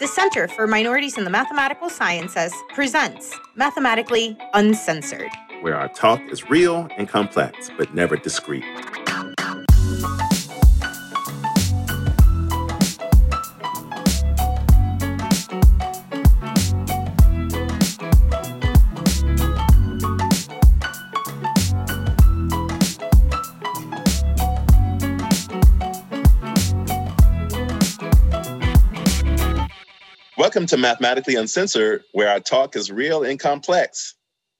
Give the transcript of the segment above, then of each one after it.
The Center for Minorities in the Mathematical Sciences presents Mathematically Uncensored, where our talk is real and complex, but never discreet. Welcome to Mathematically Uncensored, where our talk is real and complex.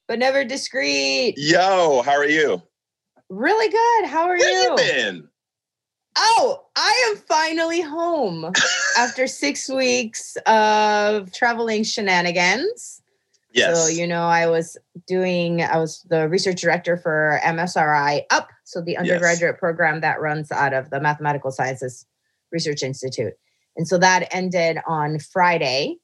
But never discreet. Yo, how are you? Really good. How are Where you? you been? Oh, I am finally home after six weeks of traveling shenanigans. Yes. So, you know, I was doing, I was the research director for MSRI UP, so the undergraduate program that runs out of the Mathematical Sciences Research Institute. And so that ended on Friday.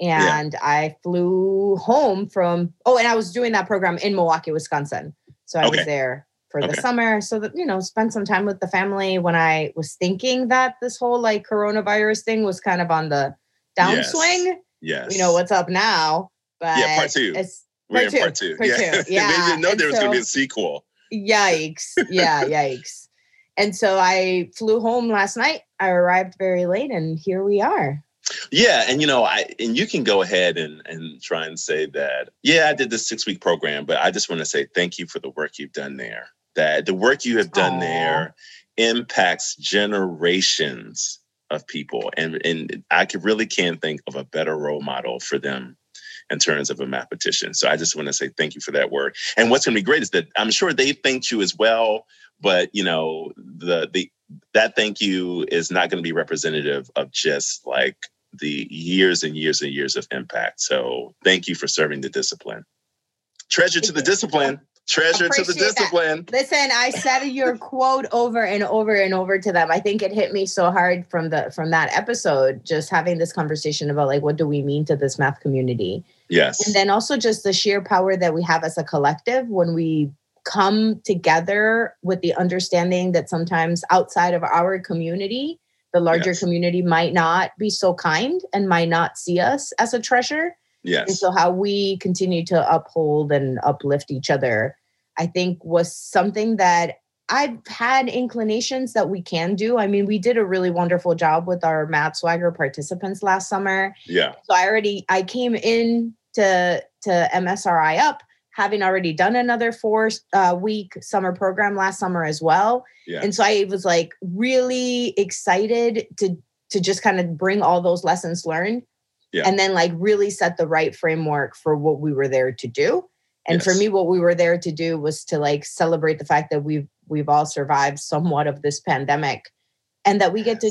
And yeah. I flew home from, oh, and I was doing that program in Milwaukee, Wisconsin. So I okay. was there for okay. the summer. So that, you know, spend some time with the family when I was thinking that this whole like coronavirus thing was kind of on the downswing. Yes. yes. You know, what's up now? But yeah, part two. It's We're part two. part two. Part yeah. two. Yeah. they didn't know And there was so- going to be a sequel. Yikes. Yeah, yikes. And so I flew home last night. I arrived very late and here we are. Yeah, and you know, I and you can go ahead and and try and say that. Yeah, I did this six week program, but I just want to say thank you for the work you've done there. That the work you have done Aw. there impacts generations of people, and and I could really can't think of a better role model for them in terms of a mathematician. So I just want to say thank you for that work. And what's going to be great is that I'm sure they thanked you as well, but you know the the that thank you is not going to be representative of just like the years and years and years of impact. So thank you for serving the discipline. Treasure to the discipline. Treasure to the Appreciate that. discipline. Listen, I said your quote over and over and over to them. I think it hit me so hard from the from that episode, just having this conversation about like what do we mean to this math community? Yes. And then also just the sheer power that we have as a collective when we come together with the understanding that sometimes outside of our community, the larger Yes. community might not be so kind and might not see us as a treasure. And yes. so how we continue to uphold and uplift each other, I think was something that I've had inclinations that we can do. I mean, we did a really wonderful job with our Math Swagger participants last summer. Yeah. So I already I came in to to MSRI up having already done another four uh, week summer program last summer as well. Yeah. And so I was like really excited to to just kind of bring all those lessons learned Yeah. and then like really set the right framework for what we were there to do. And for me what we were there to do was to like celebrate the fact that we've we've all survived somewhat of this pandemic and that we get to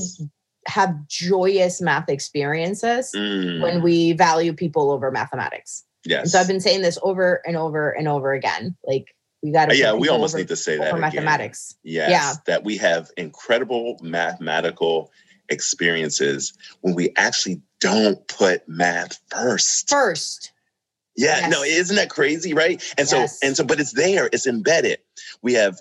have joyous math experiences Mm, when we value people over mathematics. And yes. so I've been saying this over and over and over again. Like we got Uh, to yeah, we almost need to say that over again. mathematics. Yes, Yeah. that we have incredible mathematical experiences when we actually don't put math first. First, Yeah, Yes. no, isn't that crazy, right? And so, Yes. and so, but it's there, it's embedded. We have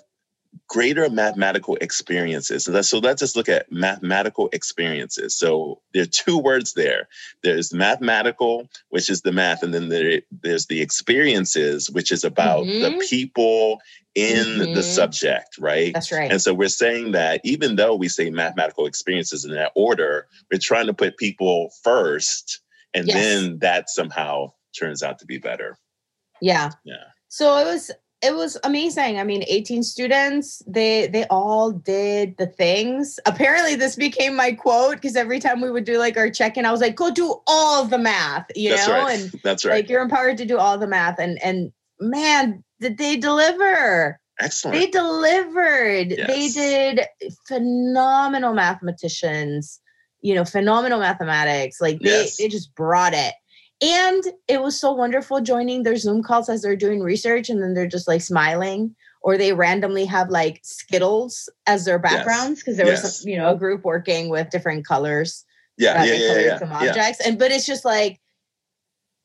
greater mathematical experiences. So let's, so let's just look at mathematical experiences. So there are two words there. There's mathematical, which is the math, and then there, there's the experiences, which is about the Mhm. people in the Mhm. subject, right? that's right. And so we're saying that even though we say mathematical experiences in that order, we're trying to put people first, and Yes. then that somehow turns out to be better. yeah. Yeah. So it was it was amazing. I mean, 18 students, they they all did the things. Apparently this became my quote because every time we would do like our check-in, I was like, go do all the math, you That's know? right. And That's right. like you're empowered to do all the math. And and man, did they deliver? Excellent. They delivered. They did phenomenal mathematicians, you know, phenomenal mathematics. Like they, Yes. they just brought it. And it was so wonderful joining their Zoom calls as they're doing research and then they're just like smiling. Or they randomly have like Skittles as their backgrounds because there was, some, you know, a group working with different colors yeah, yeah, yeah, yeah, some yeah. objects and but it's just like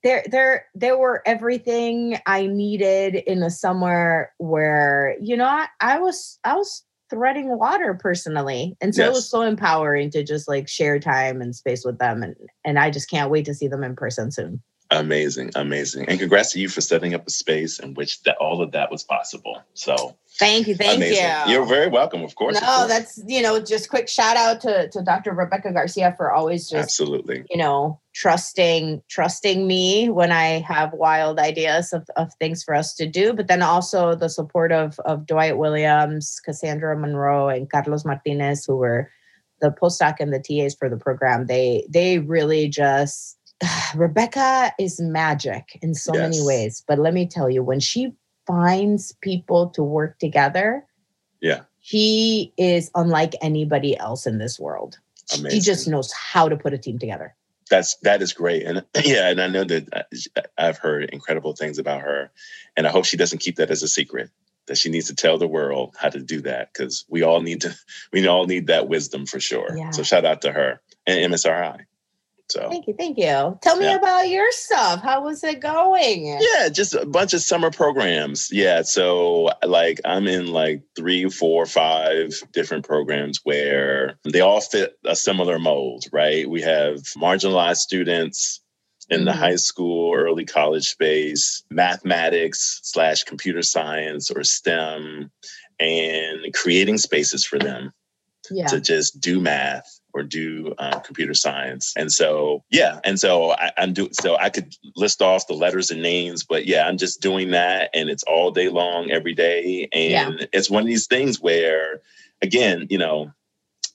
there there there were everything i needed in a summer where you know I, I was i was threading water personally. And so yes. it was so empowering to just like share time and space with them. And and I just can't wait to see them in person soon. Amazing, amazing. And congrats to you for setting up a space in which that all of that was possible. So thank you, thank amazing. you. You're very welcome, of course. No, of course. that's you know, just quick shout out to to Dr. Rebecca Garcia for always just absolutely, you know, trusting, trusting me when I have wild ideas of, of things for us to do, but then also the support of of Dwight Williams, Cassandra Monroe, and Carlos Martinez, who were the postdoc and the TAs for the program. They they really just Rebecca is magic in so yes. many ways. But let me tell you, when she finds people to work together, yeah, He is unlike anybody else in this world. Amazing. She just knows how to put a team together. That's that is great, and yeah, and I know that I've heard incredible things about her, and I hope she doesn't keep that as a secret. That she needs to tell the world how to do that because we all need to, we all need that wisdom for sure. Yeah. So shout out to her and MSRI. So thank you, thank you. Tell me yeah. about your stuff. How was it going? Yeah, just a bunch of summer programs. Yeah, so like I'm in like three, four, five different programs where they all fit a similar mold, right? We have marginalized students in mm-hmm. the high school, early college space, mathematics slash computer science or STEM, and creating spaces for them yeah. to just do math or do um, computer science. And so, yeah. And so I, am doing, so I could list off the letters and names, but yeah, I'm just doing that and it's all day long, every day. And yeah. it's one of these things where, again, you know,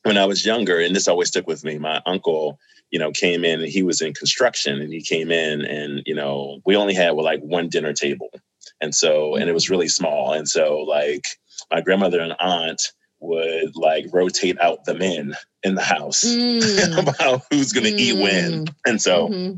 when I was younger, and this always stuck with me, my uncle, you know, came in and he was in construction and he came in and, you know, we only had well, like one dinner table. And so, and it was really small. And so, like, my grandmother and aunt, would like rotate out the men in the house mm. about who's going to mm. eat when. And so mm-hmm.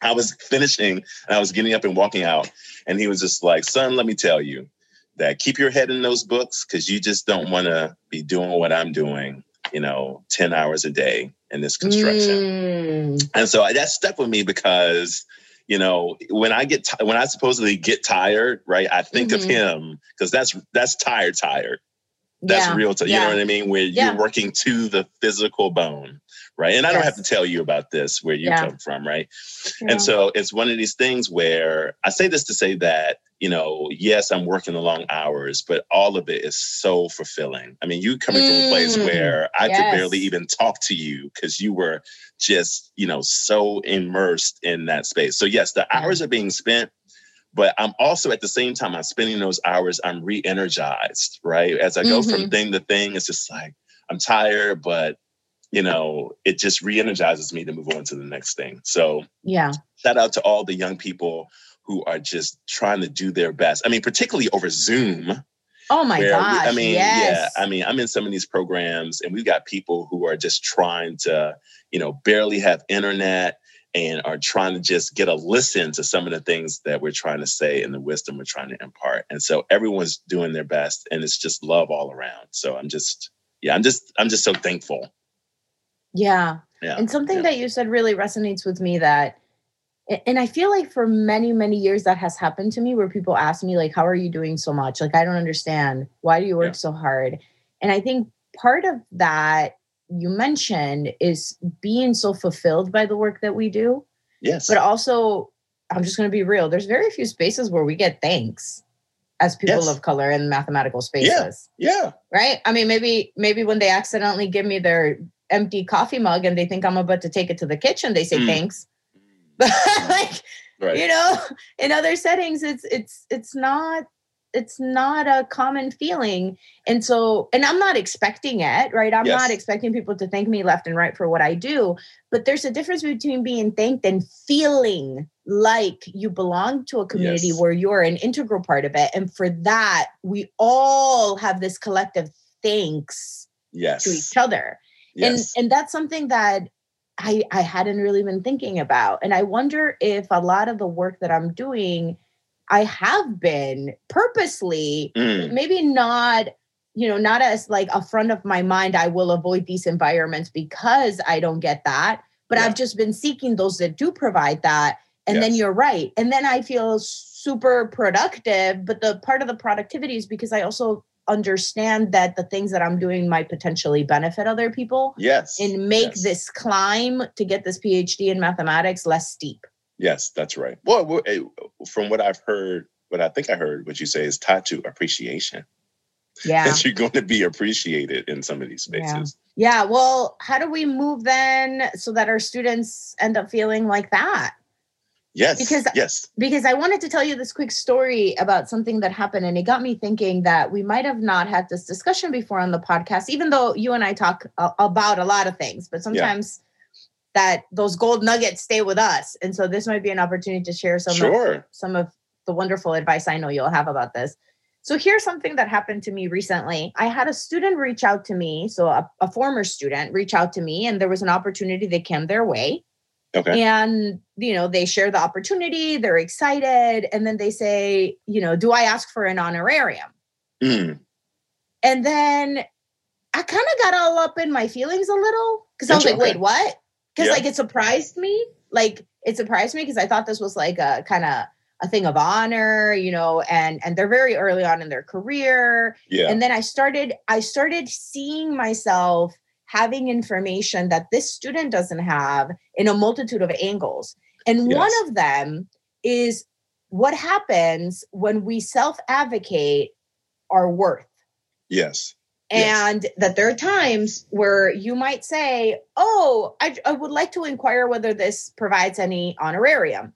I was finishing and I was getting up and walking out. And he was just like, son, let me tell you that keep your head in those books because you just don't want to be doing what I'm doing, you know, 10 hours a day in this construction. Mm. And so that stuck with me because you know when i get t- when i supposedly get tired right i think mm-hmm. of him because that's that's tired tired that's yeah. real yeah. you know what I mean? Where yeah. you're working to the physical bone, right? And I yes. don't have to tell you about this where you come from, right? And so it's one of these things where I say this to say that, you know, yes, I'm working the long hours, but all of it is so fulfilling. I mean, you coming mm. from a place mm. where I yes. could barely even talk to you because you were just, you know, so immersed in that space. So yes, the hours are being spent but I'm also at the same time I'm spending those hours, I'm re-energized, right? As I go mm-hmm. from thing to thing, it's just like I'm tired, but you know, it just re-energizes me to move on to the next thing. So yeah, shout out to all the young people who are just trying to do their best. I mean, particularly over Zoom. Oh my gosh. I mean, yes. yeah, I mean, I'm in some of these programs and we've got people who are just trying to, you know, barely have internet and are trying to just get a listen to some of the things that we're trying to say and the wisdom we're trying to impart. And so everyone's doing their best and it's just love all around. So I'm just, yeah, I'm just, I'm just so thankful. Yeah. yeah. And something yeah. that you said really resonates with me that, and I feel like for many, many years that has happened to me where people ask me, like, how are you doing so much? Like, I don't understand. Why do you work yeah. so hard? And I think part of that you mentioned is being so fulfilled by the work that we do. Yes. But also, I'm just going to be real. There's very few spaces where we get thanks as people yes. of color in mathematical spaces. Yeah. yeah. Right. I mean, maybe maybe when they accidentally give me their empty coffee mug and they think I'm about to take it to the kitchen, they say mm. thanks. But like, right. you know, in other settings, it's it's it's not it's not a common feeling and so and i'm not expecting it right i'm yes. not expecting people to thank me left and right for what i do but there's a difference between being thanked and feeling like you belong to a community yes. where you're an integral part of it and for that we all have this collective thanks yes. to each other yes. and and that's something that I, I hadn't really been thinking about. And I wonder if a lot of the work that I'm doing I have been purposely, mm. maybe not, you know, not as like a front of my mind, I will avoid these environments because I don't get that. But yeah. I've just been seeking those that do provide that. And yes. then you're right. And then I feel super productive. But the part of the productivity is because I also understand that the things that I'm doing might potentially benefit other people. Yes. And make yes. this climb to get this PhD in mathematics less steep. Yes, that's right. Well, eh, from what I've heard, what I think I heard, what you say is tied to appreciation. Yeah. That you're going to be appreciated in some of these spaces. Yeah. yeah. Well, how do we move then so that our students end up feeling like that? Yes. Because yes. Because I wanted to tell you this quick story about something that happened, and it got me thinking that we might have not had this discussion before on the podcast, even though you and I talk about a lot of things, but sometimes. Yeah. That those gold nuggets stay with us, and so this might be an opportunity to share some sure. of, some of the wonderful advice I know you'll have about this. So here's something that happened to me recently. I had a student reach out to me, so a, a former student reach out to me, and there was an opportunity that came their way Okay. And, you know, they share the opportunity, they're excited. And then they say, you know, do I ask for an honorarium? Mm. And then I kind of got all up in my feelings a little because I was like, wait, what? Because yeah. like it surprised me. Like it surprised me because I thought this was like a kind of a thing of honor, you know, and and they're very early on in their career. Yeah. And then I started I started seeing myself having information that this student doesn't have in a multitude of angles. And yes. one of them is what happens when we self advocate our worth. Yes. And yes. that there are times where you might say, Oh, I, I would like to inquire whether this provides any honorarium.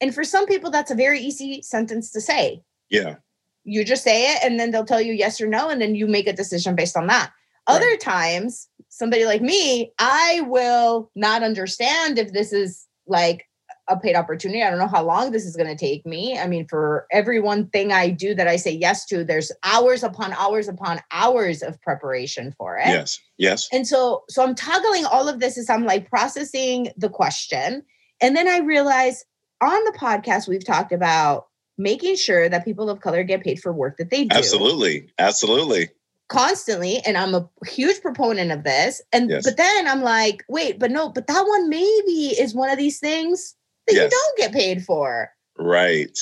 And for some people, that's a very easy sentence to say. Yeah. You just say it, and then they'll tell you yes or no, and then you make a decision based on that. Right. Other times, somebody like me, I will not understand if this is like a paid opportunity. I don't know how long this is going to take me. I mean, for every one thing I do that I say yes to, there's hours upon hours upon hours of preparation for it. Yes. Yes. And so so I'm toggling all of this as I'm like processing the question. And then I realize on the podcast we've talked about making sure that people of color get paid for work that they do. Absolutely. Absolutely constantly and i'm a huge proponent of this and yes. but then i'm like wait but no but that one maybe is one of these things that yes. you don't get paid for right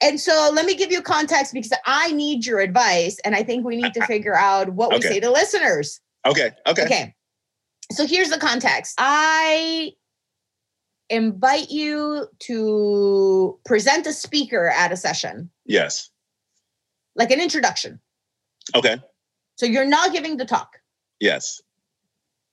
and so let me give you context because i need your advice and i think we need to figure out what okay. we say to listeners okay okay okay so here's the context i invite you to present a speaker at a session yes like an introduction okay so you're not giving the talk. Yes.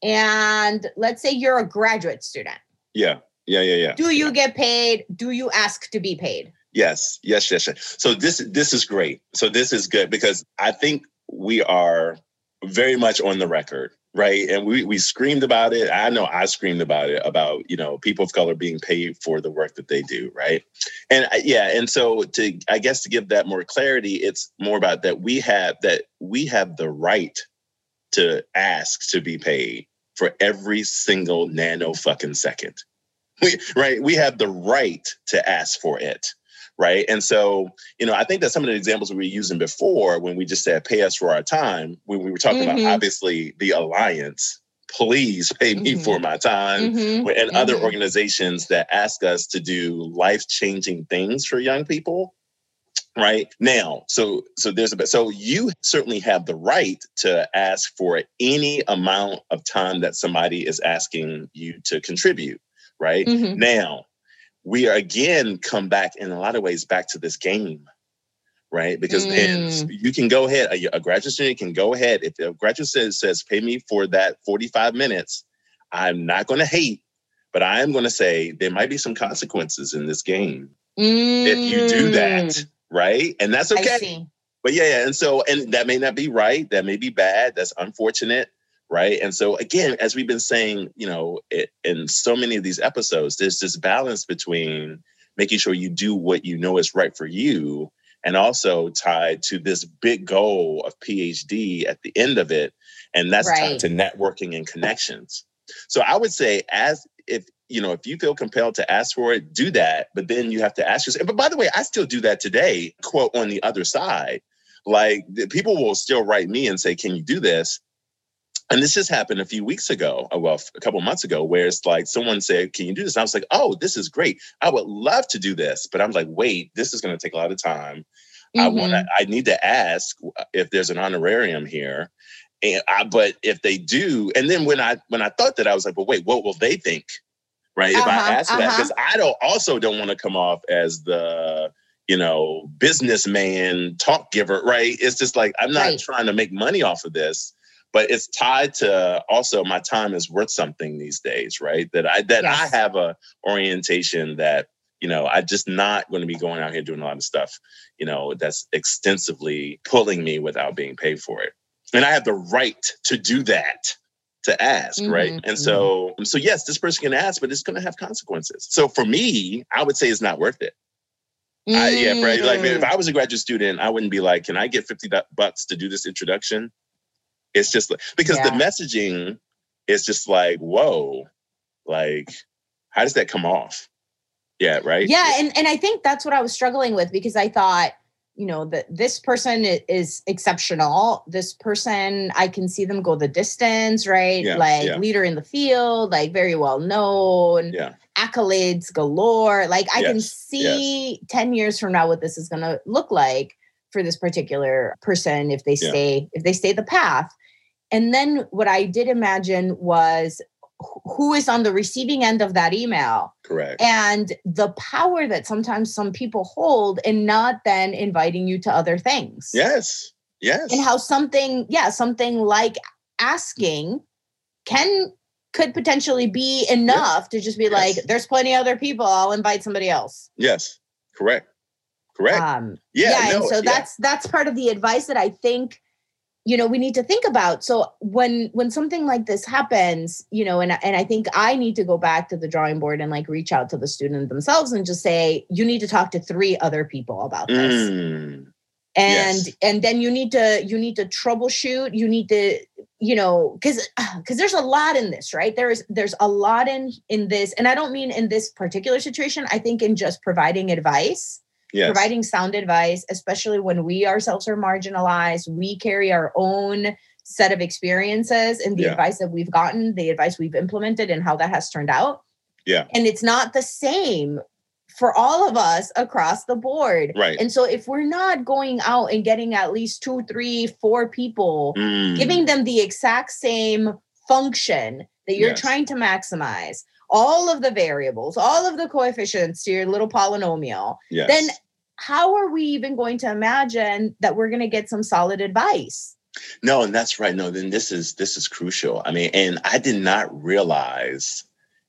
And let's say you're a graduate student. Yeah. Yeah, yeah, yeah. Do you yeah. get paid? Do you ask to be paid? Yes, yes, yes, yes. So this this is great. So this is good because I think we are very much on the record right? And we we screamed about it. I know I screamed about it about you know people of color being paid for the work that they do, right? And uh, yeah, and so to I guess to give that more clarity, it's more about that we have that we have the right to ask to be paid for every single nano fucking second. We, right? We have the right to ask for it right? And so, you know, I think that some of the examples we were using before when we just said pay us for our time, when we were talking mm-hmm. about obviously the alliance, please pay me mm-hmm. for my time, mm-hmm. and other mm-hmm. organizations that ask us to do life changing things for young people. Right now, so so there's a bit. So you certainly have the right to ask for any amount of time that somebody is asking you to contribute. Right mm-hmm. now, we are again come back in a lot of ways back to this game right because mm. then you can go ahead a, a, graduate student can go ahead if a graduate says says pay me for that 45 minutes i'm not going to hate but i am going to say there might be some consequences in this game mm. if you do that mm. right and that's okay but yeah, yeah and so and that may not be right that may be bad that's unfortunate right? And so again as we've been saying you know it, in so many of these episodes there's this balance between making sure you do what you know is right for you and also tied to this big goal of phd at the end of it and that's right. tied to networking and connections. So i would say as if you know if you feel compelled to ask for it do that but then you have to ask yourself but by the way i still do that today quote on the other side. Like people will still write me and say can you do this and this just happened a few weeks ago, uh, well, a couple months ago, where it's like someone said, Can you do this? And I was like, Oh, this is great. I would love to do this. But I'm like, Wait, this is going to take a lot of time. Mm-hmm. I want to. I need to ask if there's an honorarium here. And I, but if they do, and then when I when I thought that, I was like, well, wait, what will they think? Right? Uh-huh, if I uh-huh, ask uh-huh. that, because I don't also don't want to come off as the you know businessman talk giver, right? It's just like I'm not right. trying to make money off of this but it's tied to also my time is worth something these days right that i that yes. i have a orientation that you know i'm just not going to be going out here doing a lot of stuff you know that's extensively pulling me without being paid for it and i have the right to do that to ask mm-hmm. right and mm-hmm. so so yes this person can ask but it's going to have consequences so for me i would say it's not worth it mm I, yeah, right. Like if mm. I was a graduate student, I wouldn't be like, "Can I get fifty bucks to do this introduction?" It's just because yeah. the messaging is just like, whoa, like, how does that come off? Yeah, right. Yeah, and and I think that's what I was struggling with because I thought, you know, that this person is exceptional. This person, I can see them go the distance, right? Yeah, like yeah. leader in the field, like very well known. Yeah. Accolades galore. Like I yes, can see yes. 10 years from now what this is going to look like for this particular person if they stay if they stay the path and then what I did imagine was who is on the receiving end of that email. Correct. And the power that sometimes some people hold and not then inviting you to other things. Yes. Yes. And how something, yeah, something like asking can could potentially be enough yes. to just be yes. like, there's plenty of other people. I'll invite somebody else. Yes. Correct. Correct. Um, yeah. Yeah. No, and so yeah. that's that's part of the advice that I think you know we need to think about. So when when something like this happens you know and and i think i need to go back to the drawing board and like reach out to the student themselves and just say you need to talk to three other people about this. Mm. and yes. and then you need to you need to troubleshoot. You need to you know because because there's a lot in this right? There's there's a lot in in this and i don't mean in this particular situation. I think in just providing advice yes. providing sound advice, especially when we ourselves are marginalized. We carry our own set of experiences and the yeah. advice that we've gotten, the advice we've implemented, and how that has turned out. Yeah. And it's not the same for all of us across the board. Right. And so if we're not going out and getting at least two, three, four people, mm. giving them the exact same function that you're yes. trying to maximize, all of the variables, all of the coefficients to your little polynomial, yes. then how are we even going to imagine that we're going to get some solid advice? No, and that's right. No, then this is this is crucial. I mean, and I did not realize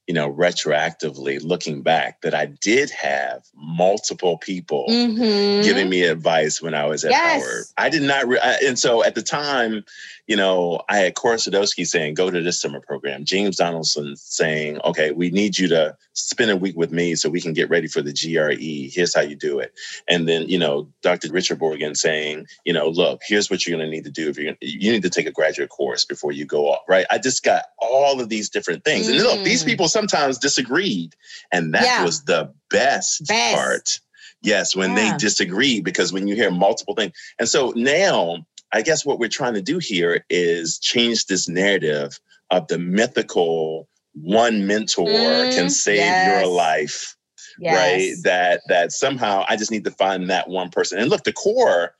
you know, retroactively looking back, that I did have multiple people mm-hmm. giving me advice when I was at yes. Howard. I did not, re- I, and so at the time, you know, I had Cora Sadowski saying, go to this summer program. James Donaldson saying, okay, we need you to spend a week with me so we can get ready for the GRE. Here's how you do it. And then, you know, Dr. Richard Morgan saying, you know, look, here's what you're going to need to do. If you're gonna, you need to take a graduate course before you go off, right? I just got all of these different things. Mm. And look, these mm. people sometimes disagreed. And that yeah. was the best, best, part. Yes, when yeah. they disagreed, because when you hear multiple things. And so now, I guess what we're trying to do here is change this narrative of the mythical one mentor mm, can save yes. your life. Yes. Right. That that somehow I just need to find that one person. And look, the core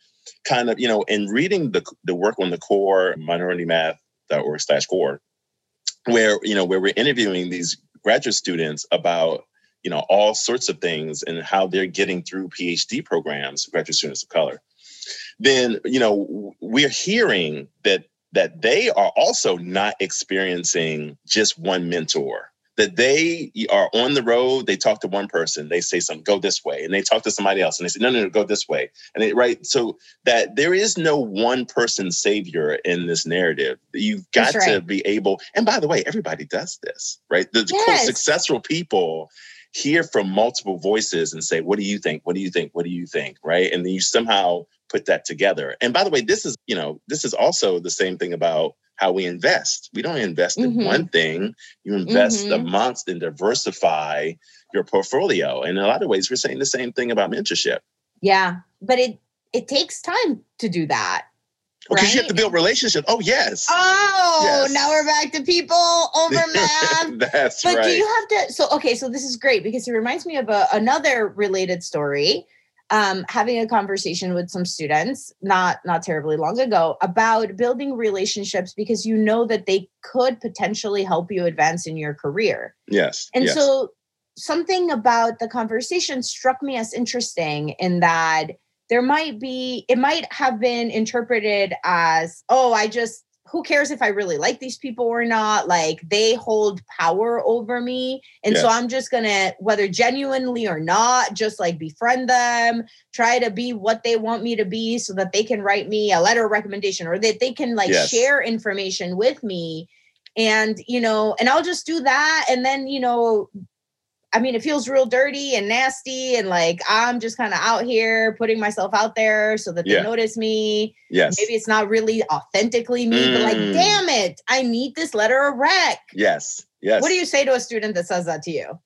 kind of, you know, in reading the the work on the core minority math.org slash core, where, you know, where we're interviewing these graduate students about you know all sorts of things and how they're getting through phd programs graduate students of color then you know we're hearing that that they are also not experiencing just one mentor that they are on the road they talk to one person they say something go this way and they talk to somebody else and they say no no no go this way and they right so that there is no one person savior in this narrative you've got right. to be able and by the way everybody does this right the yes. successful people hear from multiple voices and say what do you think what do you think what do you think right and then you somehow put that together. And by the way, this is, you know, this is also the same thing about how we invest. We don't invest mm-hmm. in one thing. You invest mm-hmm. amongst and diversify your portfolio. And in a lot of ways, we're saying the same thing about mentorship. Yeah, but it it takes time to do that. Because right? you have to build relationships. Oh yes. Oh, yes. now we're back to people over math. That's but right. But do you have to? So okay, so this is great because it reminds me of a, another related story um, having a conversation with some students not not terribly long ago about building relationships because you know that they could potentially help you advance in your career. Yes. And yes. so something about the conversation struck me as interesting in that there might be it might have been interpreted as oh i just who cares if I really like these people or not? Like they hold power over me. And yes. so I'm just going to, whether genuinely or not, just like befriend them, try to be what they want me to be so that they can write me a letter of recommendation or that they can like yes. share information with me. And, you know, and I'll just do that. And then, you know, I mean, it feels real dirty and nasty, and like I'm just kind of out here putting myself out there so that they yeah. notice me. Yes. Maybe it's not really authentically me, mm. but like, mm. damn it, I need this letter of rec. Yes. Yes. What do you say to a student that says that to you?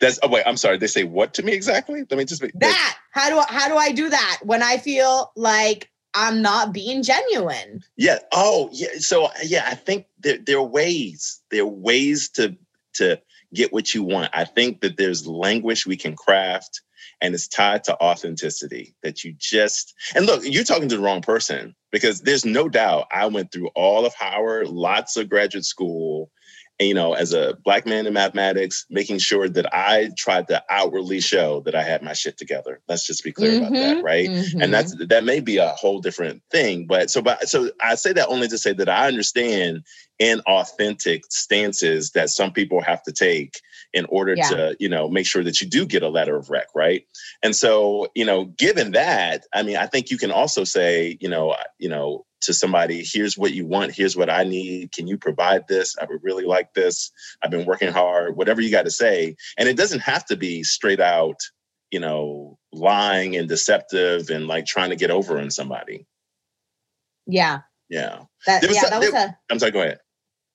That's oh wait, I'm sorry. They say what to me exactly? Let me just be that. How do I how do I do that when I feel like I'm not being genuine? Yeah. Oh, yeah. So yeah, I think there, there are ways. There are ways to to get what you want. I think that there's language we can craft and it's tied to authenticity that you just and look you're talking to the wrong person because there's no doubt i went through all of howard lots of graduate school you know, as a black man in mathematics, making sure that I tried to outwardly show that I had my shit together. Let's just be clear mm-hmm, about that, mm-hmm, right? Mm-hmm. And that's that may be a whole different thing. But so but so I say that only to say that I understand in authentic stances that some people have to take in order yeah. to, you know, make sure that you do get a letter of rec, right? And so, you know, given that, I mean, I think you can also say, you know, you know, to somebody, here's what you want, here's what I need. Can you provide this? I would really like this. I've been working hard, whatever you got to say. And it doesn't have to be straight out, you know, lying and deceptive and like trying to get over on somebody. Yeah. Yeah. That, yeah, that was a, I'm sorry, go ahead.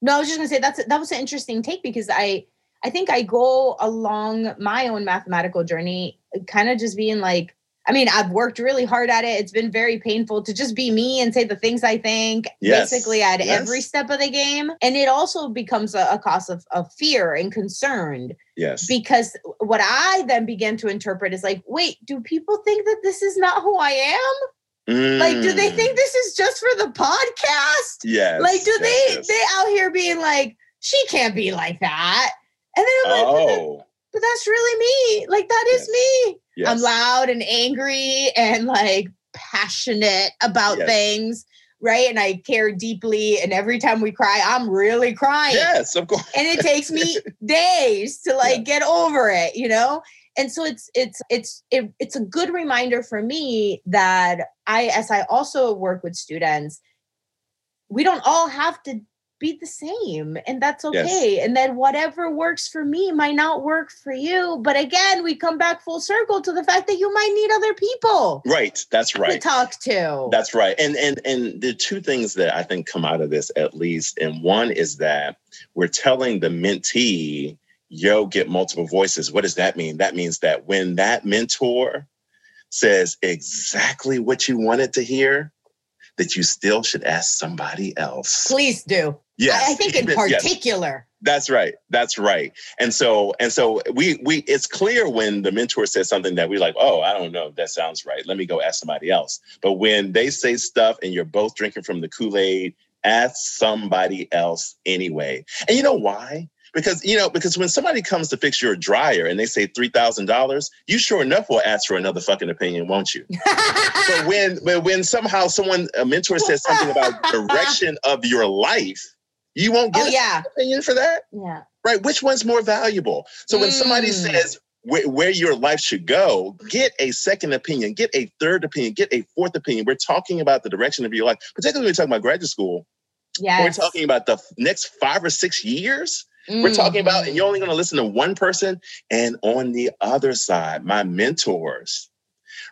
No, I was just gonna say that's that was an interesting take because I I think I go along my own mathematical journey, uh, kind of just being like, I mean, I've worked really hard at it. It's been very painful to just be me and say the things I think yes. basically at yes. every step of the game. And it also becomes a, a cause of, of fear and concern. Yes. Because what I then begin to interpret is like, wait, do people think that this is not who I am? Mm. Like, do they think mm. this is just for the podcast? Yes. Like, do yes, they they out here being like, she can't be like that? And then I'm like, oh. but, but that's really me. Like, that is me. Yes. I'm loud and angry and like passionate about yes. things, right? And I care deeply. And every time we cry, I'm really crying. Yes, of course. and it takes me days to like yeah. get over it, you know? And so it's it's it's it, it's a good reminder for me that I as I also work with students, we don't all have to be the same and that's okay yes. and then whatever works for me might not work for you but again we come back full circle to the fact that you might need other people right that's right. to talk to. That's right and and and the two things that i think come out of this at least and one is that we're telling the mentee yo get multiple voices. What does that mean? That means that when that mentor says exactly what you wanted to hear that you still should ask somebody else please do Yes. I, I think in particular. Yes. That's right. That's right. And so and so we we it's clear when the mentor says something that we like, oh, I don't know, that sounds right. Let me go ask somebody else. But when they say stuff and you're both drinking from the Kool-Aid, ask somebody else anyway. And you know why? Because you know, because when somebody comes to fix your dryer and they say three thousand dollars, you sure enough will ask for another fucking opinion, won't you? but when but when somehow someone a mentor says something about direction of your life, you won't get oh, yeah. opinion for that. Yeah. Right. Which one's more valuable? So when somebody mm. says where, where your life should go, get a second opinion, get a third opinion, get a fourth opinion. We're talking about the direction of your life, particularly when we're talking about graduate school. Yeah. We're talking about the next five or six years. Mm. We're talking about, and you're only going to listen to one person. And on the other side, my mentors,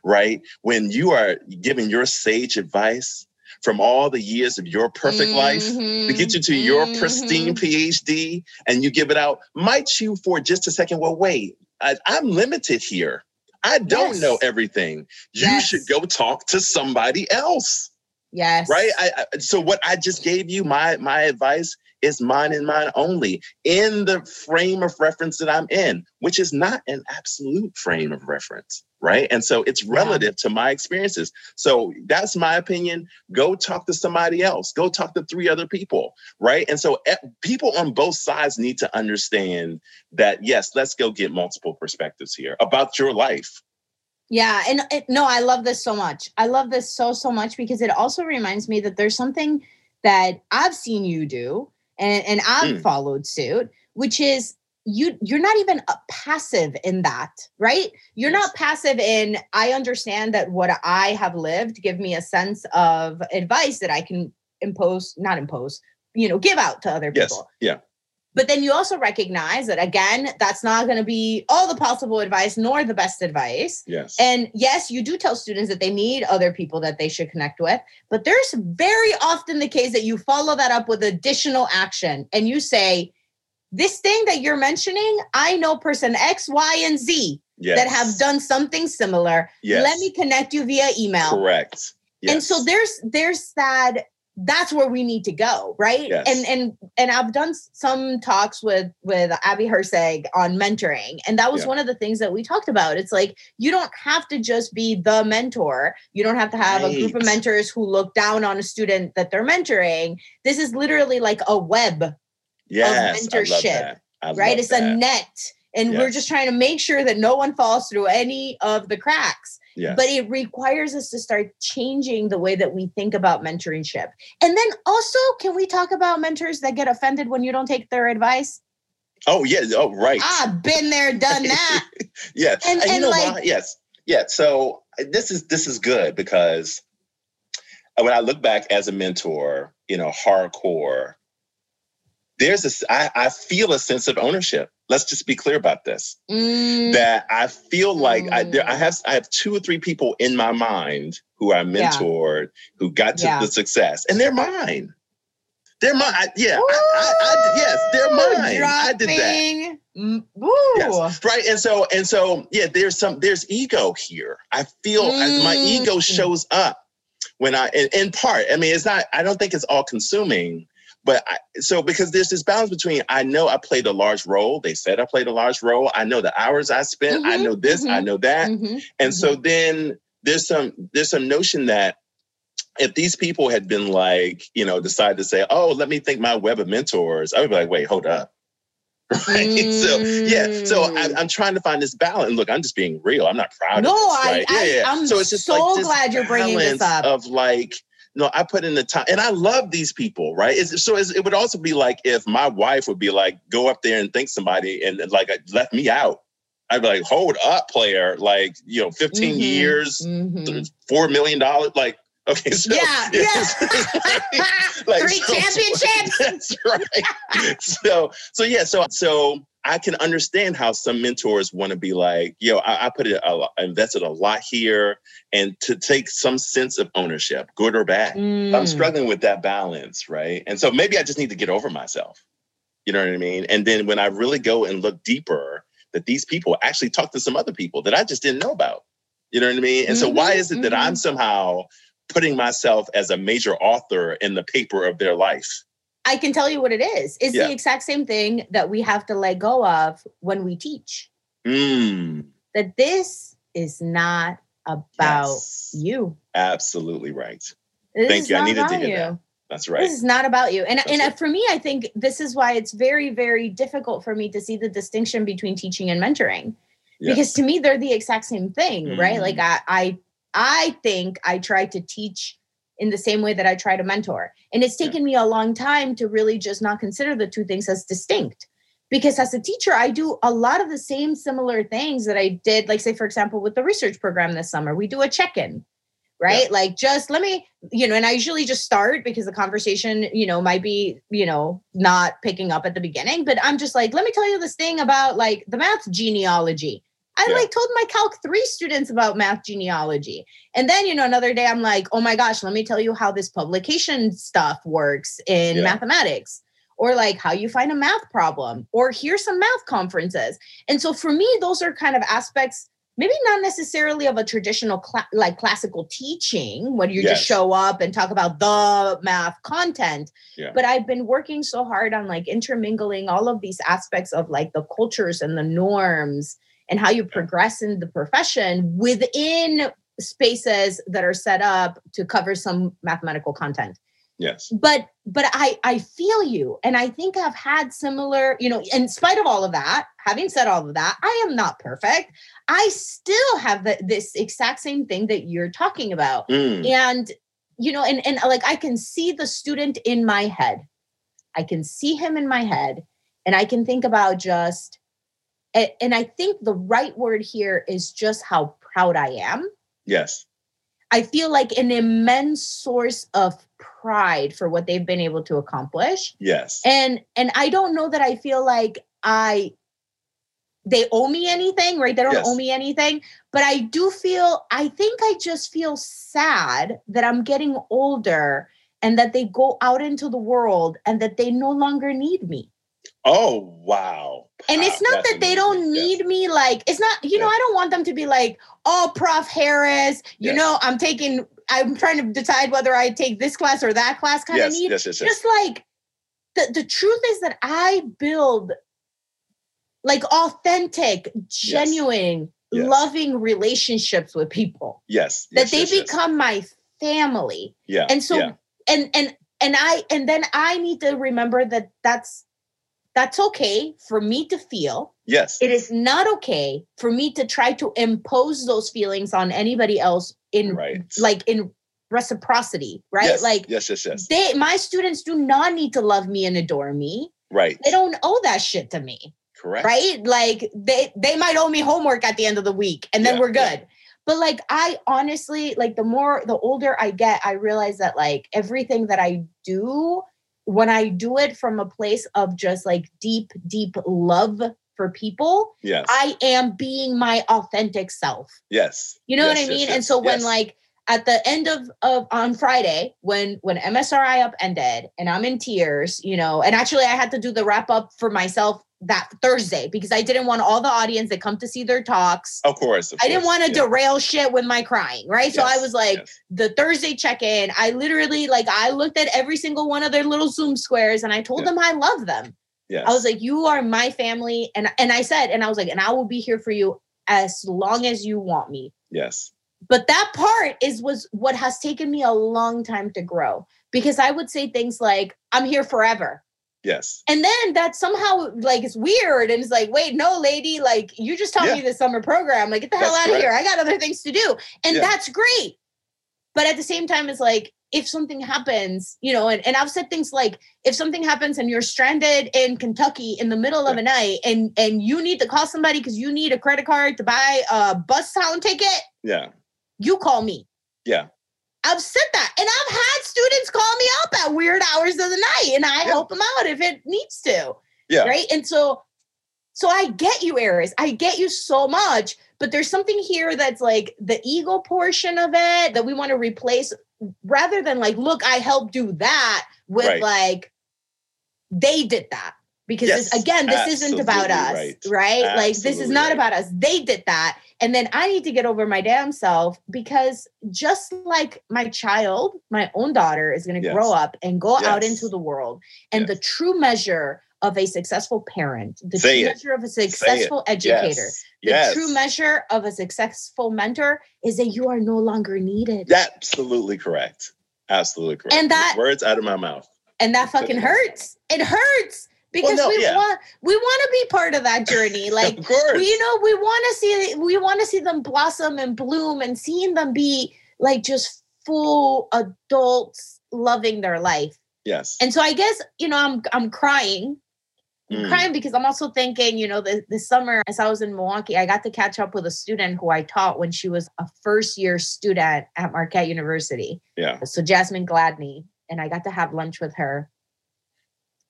right? When you are giving your sage advice, from all the years of your perfect mm-hmm. life to get you to mm-hmm. your pristine PhD and you give it out, might you for just a second, well, wait, I, am limited here. I don't yes. know everything. You yes. should go talk to somebody else. Yes. Right. I, I, so what I just gave you, my my advice, is mine and mine only in the frame of reference that I'm in, which is not an absolute frame of reference. Right. And so it's relative yeah. to my experiences. So that's my opinion. Go talk to somebody else. Go talk to three other people. Right. And so people on both sides need to understand that, yes, let's go get multiple perspectives here about your life yeah, and it, no, I love this so much. I love this so so much because it also reminds me that there's something that I've seen you do and and I've mm. followed suit, which is you you're not even passive in that, right? You're yes. not passive in I understand that what I have lived give me a sense of advice that I can impose, not impose, you know, give out to other people. Yes. Yeah. But then you also recognize that again, that's not going to be all the possible advice nor the best advice. Yes. And yes, you do tell students that they need other people that they should connect with, but there's very often the case that you follow that up with additional action and you say, this thing that you're mentioning, I know person X, Y, and Z yes. that have done something similar. Yes. Let me connect you via email. Correct. Yes. And so there's there's that that's where we need to go right yes. and and and i've done some talks with with Abbe Herzig on mentoring and that was yeah. one of the things that we talked about it's like you don't have to just be the mentor you don't have to have right. a group of mentors who look down on a student that they're mentoring this is literally like a web yes, of mentorship right it's that. a net and yes. we're just trying to make sure that no one falls through any of the cracks But it requires us to start changing the way that we think about mentorship. And then also, can we talk about mentors that get offended when you don't take their advice? Oh yeah. Oh right. I've been there, done that. yes. And, and, and you know like, why? Yes. Yeah. So uh, this is this is good because uh, when I look back as a mentor, you know, hardcore, there's this I, I feel a sense of ownership let's just be clear about this mm. that i feel like mm. I, there, I have i have two or three people in my mind who i mentored yeah. who got to yeah. the success and they're mine they're mine I, yeah I, I, yes they're mine Dropping. i did that mm, Ooh. Yes, right and so and so yeah there's some there's ego here i feel mm. my ego shows up when i in, in part i mean it's not i don't think it's all consuming but I, so because there's this balance between I know I played a large role. They said I played a large role. I know the hours I spent. Mm-hmm, I know this. Mm-hmm, I know that. Mm-hmm, and so mm-hmm. then there's some there's some notion that if these people had been like you know decide to say oh let me think my web of mentors I would be like wait hold up. Right. Mm. So yeah. So I, am trying to find this balance. And look, I'm just being real. I'm not proud. No, of this, right? I, yeah, yeah. I'm so it's just so like glad you're bringing this up. Of like, no, I put in the time, and I love these people, right? It's, so it's, it would also be like if my wife would be like, go up there and thank somebody, and like left me out. I'd be like, hold up, player, like you know, 15 mm-hmm, years, mm-hmm. four million dollars, like. Okay, so yeah, yeah, like, three so, championships. That's right. so, so yeah, so so I can understand how some mentors want to be like, yo, I, I put it, I invested a lot here, and to take some sense of ownership, good or bad. Mm. I'm struggling with that balance, right? And so maybe I just need to get over myself. You know what I mean? And then when I really go and look deeper, that these people actually talk to some other people that I just didn't know about. You know what I mean? And mm-hmm, so why is it mm-hmm. that I'm mm-hmm. somehow putting myself as a major author in the paper of their life? I can tell you what it is. It's yeah. the exact same thing that we have to let go of when we teach. Mm. That this is not about yes. you. Absolutely right. This Thank you. I needed to hear you. that. That's right. This is not about you. And, That's and right. for me, I think this is why it's very, very difficult for me to see the distinction between teaching and mentoring. Yes. Because to me, they're the exact same thing, mm. right? Like I, I I think I try to teach in the same way that I try to mentor. And it's taken me a long time to really just not consider the two things as distinct. Because as a teacher, I do a lot of the same similar things that I did, like, say, for example, with the research program this summer. We do a check in, right? Yeah. Like, just let me, you know, and I usually just start because the conversation, you know, might be, you know, not picking up at the beginning, but I'm just like, let me tell you this thing about like the math genealogy I yeah. like told my Calc 3 students about math genealogy. And then, you know, another day I'm like, oh my gosh, let me tell you how this publication stuff works in yeah. mathematics. Or like how you find a math problem, or here's some math conferences. And so for me, those are kind of aspects maybe not necessarily of a traditional cl- like classical teaching when you Yes. just show up and talk about the math content Yeah. but i've been working so hard on like intermingling all of these aspects of like the cultures and the norms and how you progress in the profession within spaces that are set up to cover some mathematical content. Yes. but but i i feel you and i think i've had similar you know in spite of all of that having said all of that i am not perfect. I still have the, this exact same thing that you're talking about. Mm, and you know and and like i can see the student in my head. I can see him in my head and i can think about just and i think the right word here is just how proud i am yes. I feel like an immense source of pride for what they've been able to accomplish. Yes. And and I don't know that I feel like I they owe me anything, right? They don't Yes. owe me anything, but I do feel I think I just feel sad that I'm getting older and that they go out into the world and that they no longer need me. Oh wow. And it's not that's that they don't. Yes. need me. Like, it's not, you know, I don't want them to be like, oh, Prof. Harris, you Yes. know, I'm taking, I'm trying to decide whether I take this class or that class kind of need. yes, yes, yes. Just like the, the truth is that I build like authentic, genuine, loving relationships with people. yes. That they become my family Yeah. and so yeah. and and and i and then i need to remember that that's that's okay for me to feel yes. it is not okay for me to try to impose those feelings on anybody else in right. like in reciprocity right yes, like yes, yes, yes. they my students do not need to love me and adore me right. they don't owe that shit to me Correct. right like they they might owe me homework at the end of the week and then Yeah, we're yeah. good but like i honestly like the more the older i get i realize that like everything that i do when i do it from a place of just like deep deep love for people Yes. i am being my authentic self yes. you know Yes, what i yes, mean yes, and so when like at the end of of on Friday when when MSRI-UP ended and I'm in tears, you know, and actually I had to do the wrap up for myself that Thursday because I didn't want all the audience that come to see their talks. Of course. of I didn't want to yeah. derail shit with my crying, right? so I was like yes. the Thursday check-in, I literally like I looked at every single one of their little Zoom squares and I told Yeah. them I love them. yes. I was like, you are my family. And and I said, and I was like, and I will be here for you as long as you want me. yes. But that part is was what has taken me a long time to grow because I would say things like, I'm here forever. Yes. And then that somehow like it's weird and it's like, wait, no, lady, like you just taught Yeah. me the summer program. Like, get the hell That's out of here. I got other things to do. And Yeah. that's great. But at the same time, it's like if something happens, you know, and, and I've said things like if something happens and you're stranded in Kentucky in the middle of a night and and you need to call somebody because you need a credit card to buy a bus town ticket, Yeah. you call me. Yeah. I've said that. And I've had students call me up at weird hours of the night and I Yeah. help them out if it needs to. Yeah. Right. And so, so I get you, Aris. I get you so much, but there's something here that's like the ego portion of it that we want to replace rather than like, look, I helped do that with Right. like, they did that. Because this, again, this isn't about us, right? right. Like, this is not right. about us. They did that. And then I need to get over my damn self because just like my child, my own daughter is going to Yes. grow up and go out into the world. And Yes. the true measure of a successful parent, the Say true it. measure of a successful educator, Yes. the yes. true measure of a successful mentor is that you are no longer needed. Absolutely correct. Absolutely correct. And that- words out of my mouth. and that fucking hurts. It hurts because no, we yeah. want we want to be part of that journey. Like of course. we, you know, we want to see we want to see them blossom and bloom and seeing them be like just full adults loving their life. yes. And so I guess, you know, I'm I'm crying. I'm Mm. crying because I'm also thinking, you know, the, this summer as I was in Milwaukee, I got to catch up with a student who I taught when she was a first year student at Marquette University. yeah. So Jasmine Gladney, and I got to have lunch with her.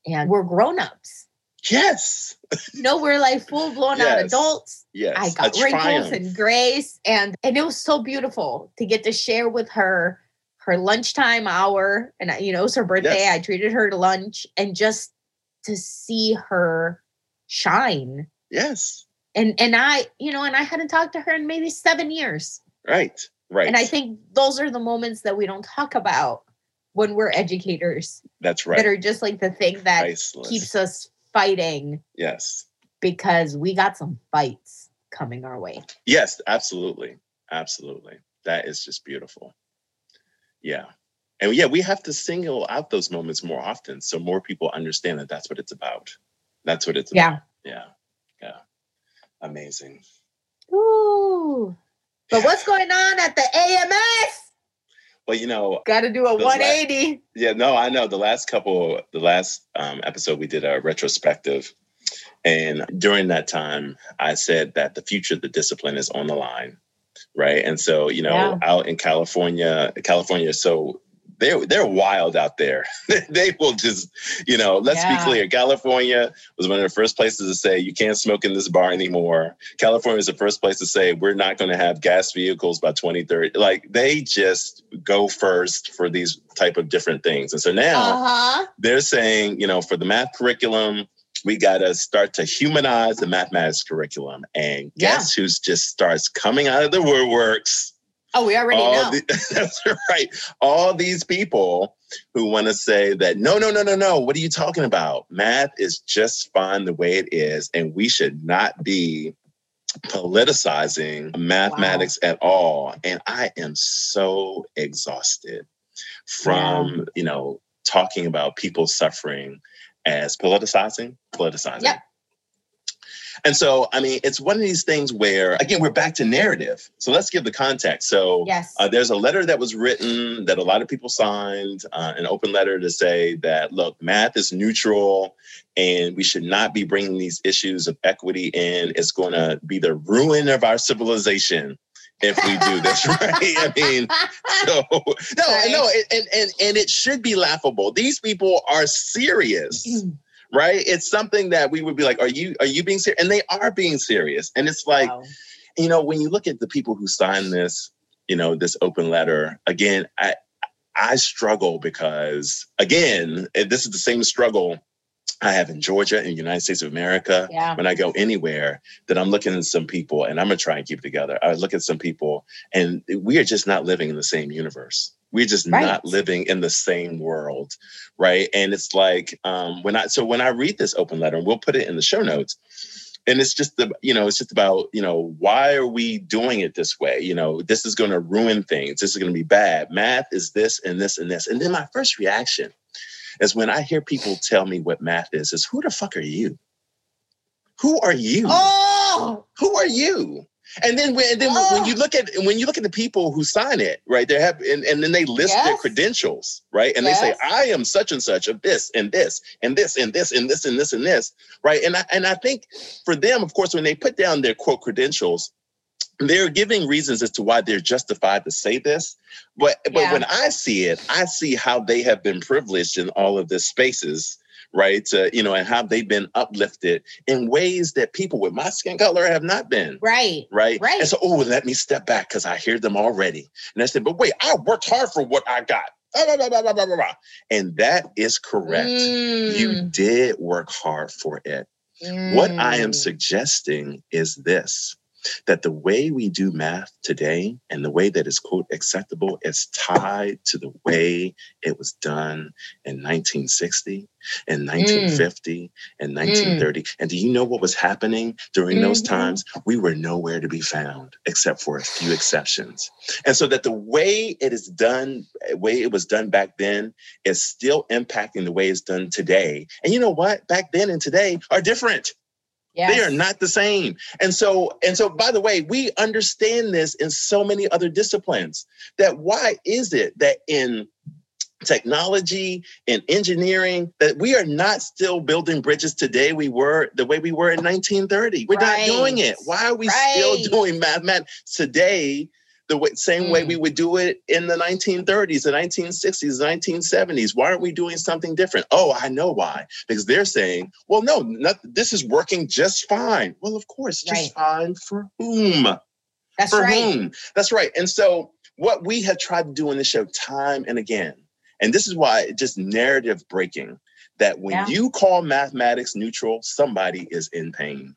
And we're grown-ups. Yes. You know, we're like full-blown out adults. Yes. I got wrinkles triumph. and grace. And and it was so beautiful to get to share with her her lunchtime hour. And I- you know, it was her birthday. Yes. I treated her to lunch and just to see her shine. Yes. And and I, you know, and I hadn't talked to her in maybe seven years. Right. Right. And I think those are the moments that we don't talk about when we're educators. That's right. That are just like the thing that Priceless. keeps us fighting. Yes. Because we got some fights coming our way. Yes, absolutely. Absolutely. That is just beautiful. Yeah. And yeah, we have to single out those moments more often so more people understand that that's what it's about. That's what it's yeah. about. Yeah. Yeah. Amazing. Ooh. But what's going on at the AMS? Well, you know, got to do a 180. Last, yeah, no, I know. The last couple, the last um, episode, we did a retrospective. And during that time, I said that the future of the discipline is on the line. Right. And so, you know, yeah. out in California, California is so they're they're wild out there. they will just, you know, let's yeah. be clear. California was one of the first places to say you can't smoke in this bar anymore. California is the first place to say we're not going to have gas vehicles by 2030. Like they just go first for these type of different things. And so now uh-huh. they're saying, you know, for the math curriculum, we got to start to humanize the mathematics curriculum. And guess yeah. who's just starts coming out of the woodworks? Oh, we already all know. The, that's right. All these people who want to say that no, no, no, no, no. What are you talking about? Math is just fine the way it is, and we should not be politicizing mathematics wow. at all. And I am so exhausted from yeah. you know talking about people suffering as politicizing, politicizing. Yep. And so, I mean, it's one of these things where, again, we're back to narrative. So let's give the context. So yes. Uh, there's a letter that was written that a lot of people signed, uh, an open letter to say that, look, math is neutral and we should not be bringing these issues of equity in. It's going to be the ruin of our civilization if we do this right. I mean, so no, right. no, and, and and it should be laughable. These people are serious. Right? It's something that we would be like, are you are you being serious? And they are being serious. And it's like, wow. you know, when you look at the people who signed this, you know, this open letter, again, I I struggle because again, this is the same struggle I have in Georgia in the United States of America. Yeah. When I go anywhere, that I'm looking at some people and I'm gonna try and keep it together. I look at some people and we are just not living in the same universe. We're just right. not living in the same world, right? And it's like um, when I so when I read this open letter, and we'll put it in the show notes. And it's just the you know it's just about you know why are we doing it this way? You know this is going to ruin things. This is going to be bad. Math is this and this and this. And then my first reaction is when I hear people tell me what math is, is who the fuck are you? Who are you? Oh, who are you? And then when, and then oh. when you look at when you look at the people who sign it, right? They have and, and then they list yes. their credentials, right? And yes. they say, I am such and such of this and this and this and this and this and this and this, right? And I and I think for them, of course, when they put down their quote credentials, they're giving reasons as to why they're justified to say this. But yeah. but when I see it, I see how they have been privileged in all of these spaces right? Uh, you know, and how they've been uplifted in ways that people with my skin color have not been. Right. Right. Right. And so, oh, let me step back because I hear them already. And I said, but wait, I worked hard for what I got. And that is correct. Mm. You did work hard for it. Mm. What I am mm. suggesting is this that the way we do math today and the way that is quote acceptable is tied to the way it was done in 1960 and 1950 mm. and 1930 mm. and do you know what was happening during mm-hmm. those times we were nowhere to be found except for a few exceptions and so that the way it is done way it was done back then is still impacting the way it's done today and you know what back then and today are different Yes. They are not the same. And so, and so, by the way, we understand this in so many other disciplines that why is it that in technology and engineering that we are not still building bridges today we were the way we were in 1930 we're right. not doing it why are we right. still doing mathematics today the way, same mm. way we mm. would do it in the 1930s, the 1960s, the 1970s. Why aren't we doing something different? Oh, I know why. Because they're saying, well, no, not, this is working just fine. Well, of course, just right. fine for whom? That's for right. whom? That's right. And so, what we have tried to do in the show time and again, and this is why just narrative breaking that when yeah. you call mathematics neutral, somebody is in pain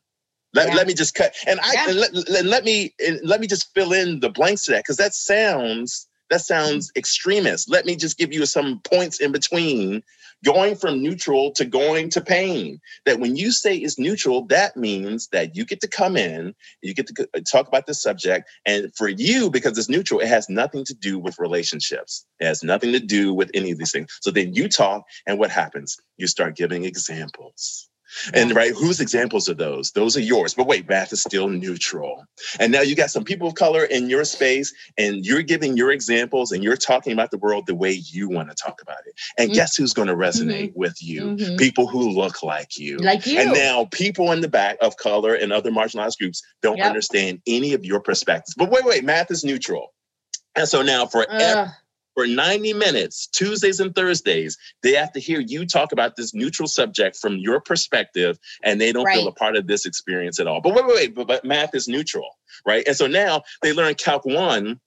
Let, yeah. let me just cut and I yeah. and let, let, let, me let me just fill in the blanks to that because that sounds that sounds extremist. Let me just give you some points in between going from neutral to going to pain. That when you say it's neutral, that means that you get to come in, you get to uh, talk about the subject. And for you, because it's neutral, it has nothing to do with relationships. It has nothing to do with any of these things. So then you talk, and what happens? You start giving examples. And right, whose examples are those? Those are yours. But wait, math is still neutral. And now you got some people of color in your space, and you're giving your examples and you're talking about the world the way you want to talk about it. And mm-hmm. guess who's going to resonate mm-hmm. with you? Mm-hmm. People who look like you. Like you. And now people in the back of color and other marginalized groups don't yep. understand any of your perspectives. But wait, wait, math is neutral. And so now for uh for 90 minutes, Tuesdays and Thursdays, they have to hear you talk about this neutral subject from your perspective, and they don't right. feel a part of this experience at all. But wait, wait, wait, but, but math is neutral, right? And so now they learn Calc 1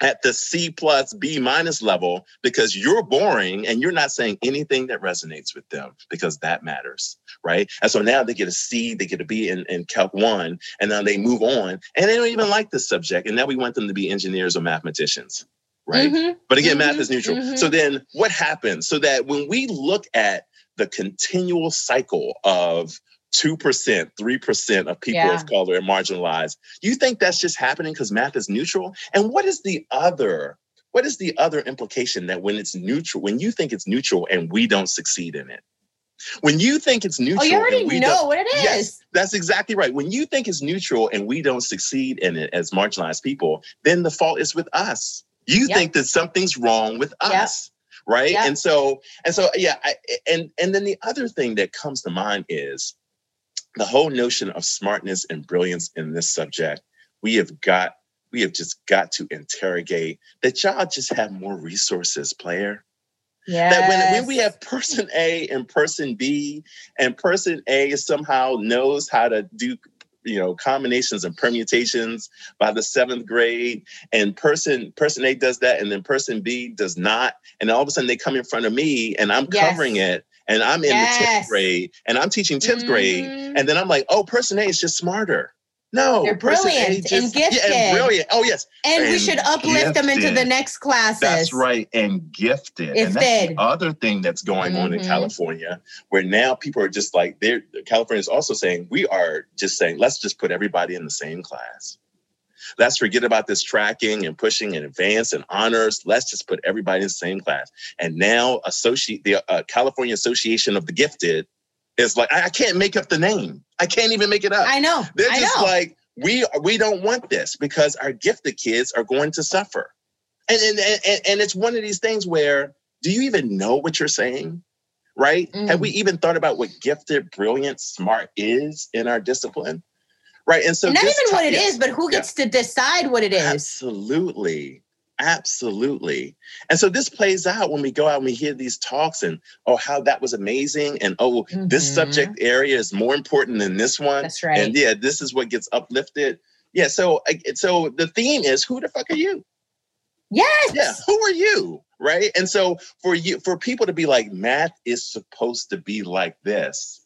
at the C plus B minus level because you're boring and you're not saying anything that resonates with them because that matters, right? And so now they get a C, they get a B in, in Calc 1, and then they move on and they don't even like the subject. And now we want them to be engineers or mathematicians right? Mm-hmm. But again, mm-hmm. math is neutral. Mm-hmm. So then what happens? So that when we look at the continual cycle of 2%, 3% of people yeah. of color and marginalized, you think that's just happening because math is neutral? And what is the other? What is the other implication that when it's neutral, when you think it's neutral and we don't succeed in it? When you think it's neutral, oh, you already know what it is. Yes, that's exactly right. When you think it's neutral and we don't succeed in it as marginalized people, then the fault is with us. You yep. think that something's wrong with us. Yep. Right. Yep. And so, and so, yeah. I, and, and then the other thing that comes to mind is the whole notion of smartness and brilliance in this subject. We have got, we have just got to interrogate that y'all just have more resources, player. Yes. That when, when we have person A and person B, and person A somehow knows how to do you know combinations and permutations by the seventh grade and person person a does that and then person b does not and all of a sudden they come in front of me and i'm yes. covering it and i'm in yes. the 10th grade and i'm teaching 10th mm-hmm. grade and then i'm like oh person a is just smarter no, they're brilliant just, and gifted. Yeah, and brilliant. Oh yes, and, and we should uplift gifted. them into the next classes. That's right, and gifted. gifted. And that's the other thing that's going mm-hmm. on in mm-hmm. California, where now people are just like they're California is also saying we are just saying let's just put everybody in the same class. Let's forget about this tracking and pushing and advance and honors. Let's just put everybody in the same class. And now, associate the uh, California Association of the Gifted is like I, I can't make up the name. I can't even make it up. I know. They're I just know. like we we don't want this because our gifted kids are going to suffer. And and, and, and it's one of these things where do you even know what you're saying? Right? Mm. Have we even thought about what gifted, brilliant, smart is in our discipline? Right. And so and not even what it is, but who gets yeah. to decide what it is? Absolutely. Absolutely. And so this plays out when we go out and we hear these talks and oh how that was amazing and oh mm-hmm. this subject area is more important than this one. That's right. And yeah, this is what gets uplifted. Yeah, so so the theme is who the fuck are you? Yes. Yeah, who are you? Right? And so for you for people to be like math is supposed to be like this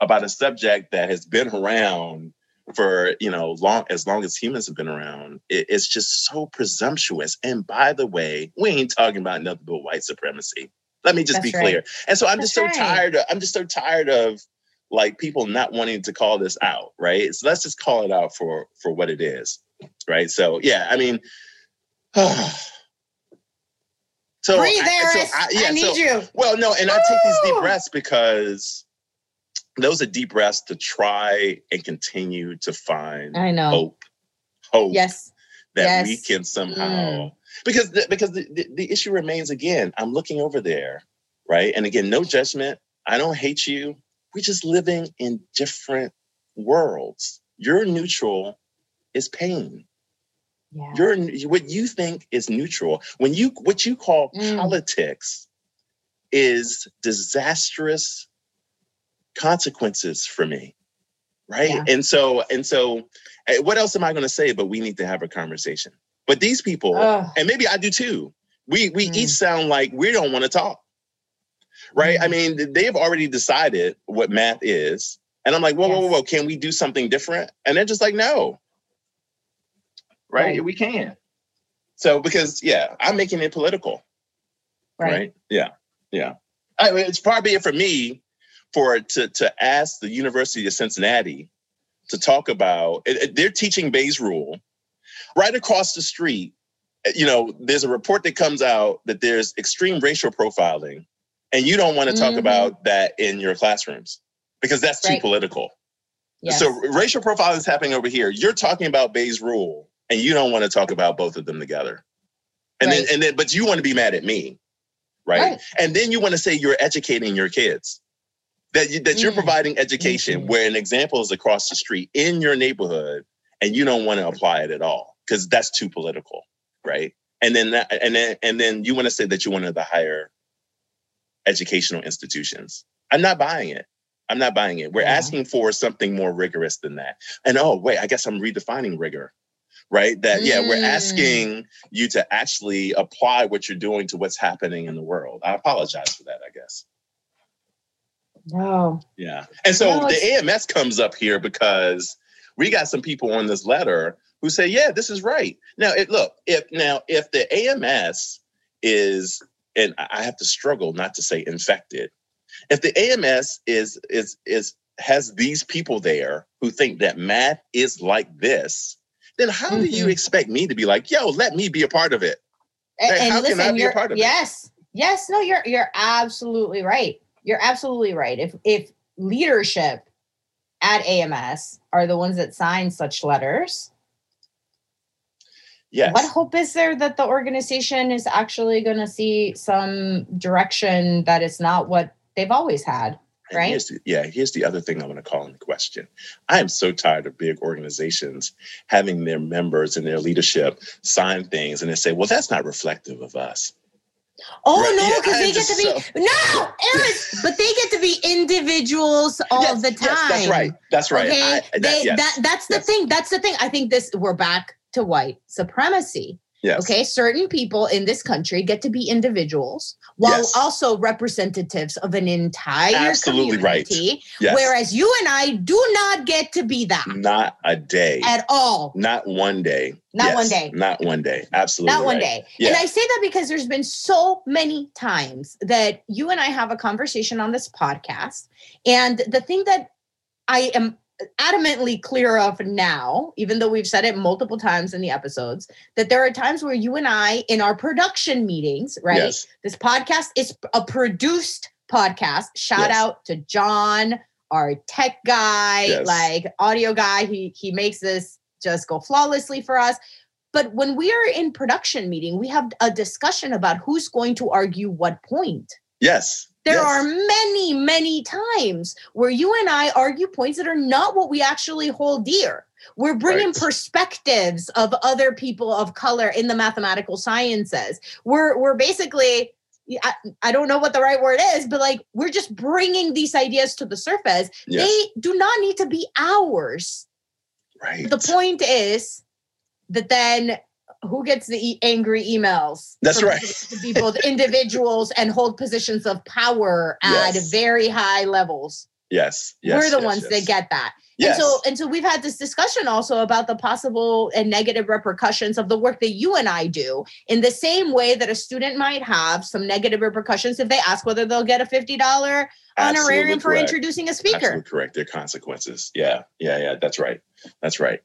about a subject that has been around for you know long as long as humans have been around it, it's just so presumptuous. And by the way we ain't talking about nothing but white supremacy. Let me just That's be right. clear. And so i'm That's just so right. tired of i'm just so tired of like people not wanting to call this out right? So let's just call it out for for what it is right? So yeah i mean so breathe I, so I, yeah, I need so, you. well no and Woo! i take these deep breaths because those are deep breaths to try and continue to find I know. hope. Hope. Yes. That yes. we can somehow mm. because the, because the, the, the issue remains again, I'm looking over there, right? And again, no judgment. I don't hate you. We're just living in different worlds. Your neutral is pain. Yeah. Your what you think is neutral. When you what you call mm. politics is disastrous consequences for me right yeah. and so and so eh, what else am i going to say but we need to have a conversation but these people Ugh. and maybe i do too we we mm. each sound like we don't want to talk right mm. i mean they've already decided what math is And I'm like, whoa, yes. whoa, whoa, whoa, can we do something different? And they're just like, no. Right? right. We can. So because yeah, I'm making it political. Right. right? Yeah. Yeah. I mean, it's probably for me for to to ask the University of Cincinnati to talk about it, it, they're teaching Bayes rule right across the street. You know, there's a report that comes out that there's extreme racial profiling, and you don't want to talk mm-hmm. about that in your classrooms because that's too political. Yes. So racial profiling is happening over here. You're talking about Bayes rule, and you don't want to talk about both of them together. And right. then and then, but you want to be mad at me, right? right. And then you want to say you're educating your kids. That, you, that you're mm. providing education mm-hmm. where an example is across the street in your neighborhood and you don't want to apply it at all because that's too political, right? And then that, and then and then you want to say that you want to the higher educational institutions. I'm not buying it. I'm not buying it. We're yeah. asking for something more rigorous than that. And oh, wait, I guess I'm redefining rigor, right? That, mm. yeah, we're mm. asking you to actually apply what you're doing to what's happening in the world. I apologize for that, I guess. No. Yeah. And so no, the AMS comes up here because we got some people on this letter who say, yeah, this is right. Now, it, look, if now if the AMS is, and I have to struggle not to say infected, if the AMS is is is has these people there who think that math is like this, then how mm-hmm. do you mm-hmm. expect me to be like, yo, let me be a part of it? And, and how listen, can I be a part of yes, it? Yes. Yes, no, you're you're absolutely right. You're absolutely right. If if leadership at AMS are the ones that sign such letters, Yes. What hope is there that the organization is actually going to see some direction that is not what they've always had? Right. Here's the, yeah. Here's the other thing I want to call into question. I am so tired of big organizations having their members and their leadership sign things and they say, well, that's not reflective of us. Oh right. no, because yeah, they get to be so, no, Aaron, but they get to be individuals all yes, the time. Yes, that's right. That's right. Okay, I, that, they, yes, that that's the thing. That's the thing. I think this we're back to white supremacy. Yes. Okay. Certain people in this country get to be individuals while yes. also representatives of an entire Absolutely community. Right. Yes. Whereas you and I do not get to be that. Not a day. At all. Not one day. Not yes. one day. Not one day. Absolutely. Not one day. Yeah. And I say that because there's been so many times that you and I have a conversation on this podcast. And the thing that I am adamantly clear of now, even though we've said it multiple times in the episodes, that there are times where you and I, in our production meetings, right? Yes. This podcast is a produced podcast. Shout yes. out to John, our tech guy, yes. like audio guy. He he makes this just go flawlessly for us. But when we are in production meeting, we have a discussion about who's going to argue what point. Yes. There yes. are many, many times where you and I argue points that are not what we actually hold dear. We're bringing right. perspectives of other people of color in the mathematical sciences. We're we're basically I, I don't know what the right word is, but like we're just bringing these ideas to the surface. They do not need to be ours. Right. The point is that then who gets the e- angry emails? That's right. To be both individuals and hold positions of power at yes. very high levels. Yes. yes We're the yes, ones that get that. Yes. And so and so we've had this discussion also about the possible and negative repercussions of the work that you and I do in the same way that a student might have some negative repercussions if they ask whether they'll get a $50 honorarium for introducing a speaker. Absolutely correct. There are consequences. Yeah. Yeah, yeah, that's right. That's right.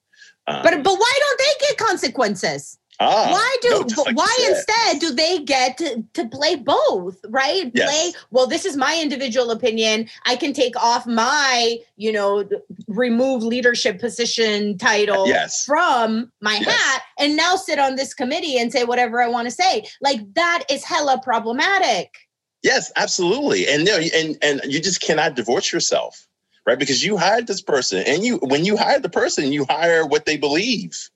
Um, but but why don't they get consequences? Ah, why do no, like why instead do they get to, to play both right? Yes. play well this is my individual opinion. I can take off my you know remove leadership position title yes. from my yes. hat and now sit on this committee and say whatever i want to say. Like that is hella problematic. Yes absolutely. And no and and you just cannot divorce yourself right? Because you hired this person and you when you hire the person you hire what they believe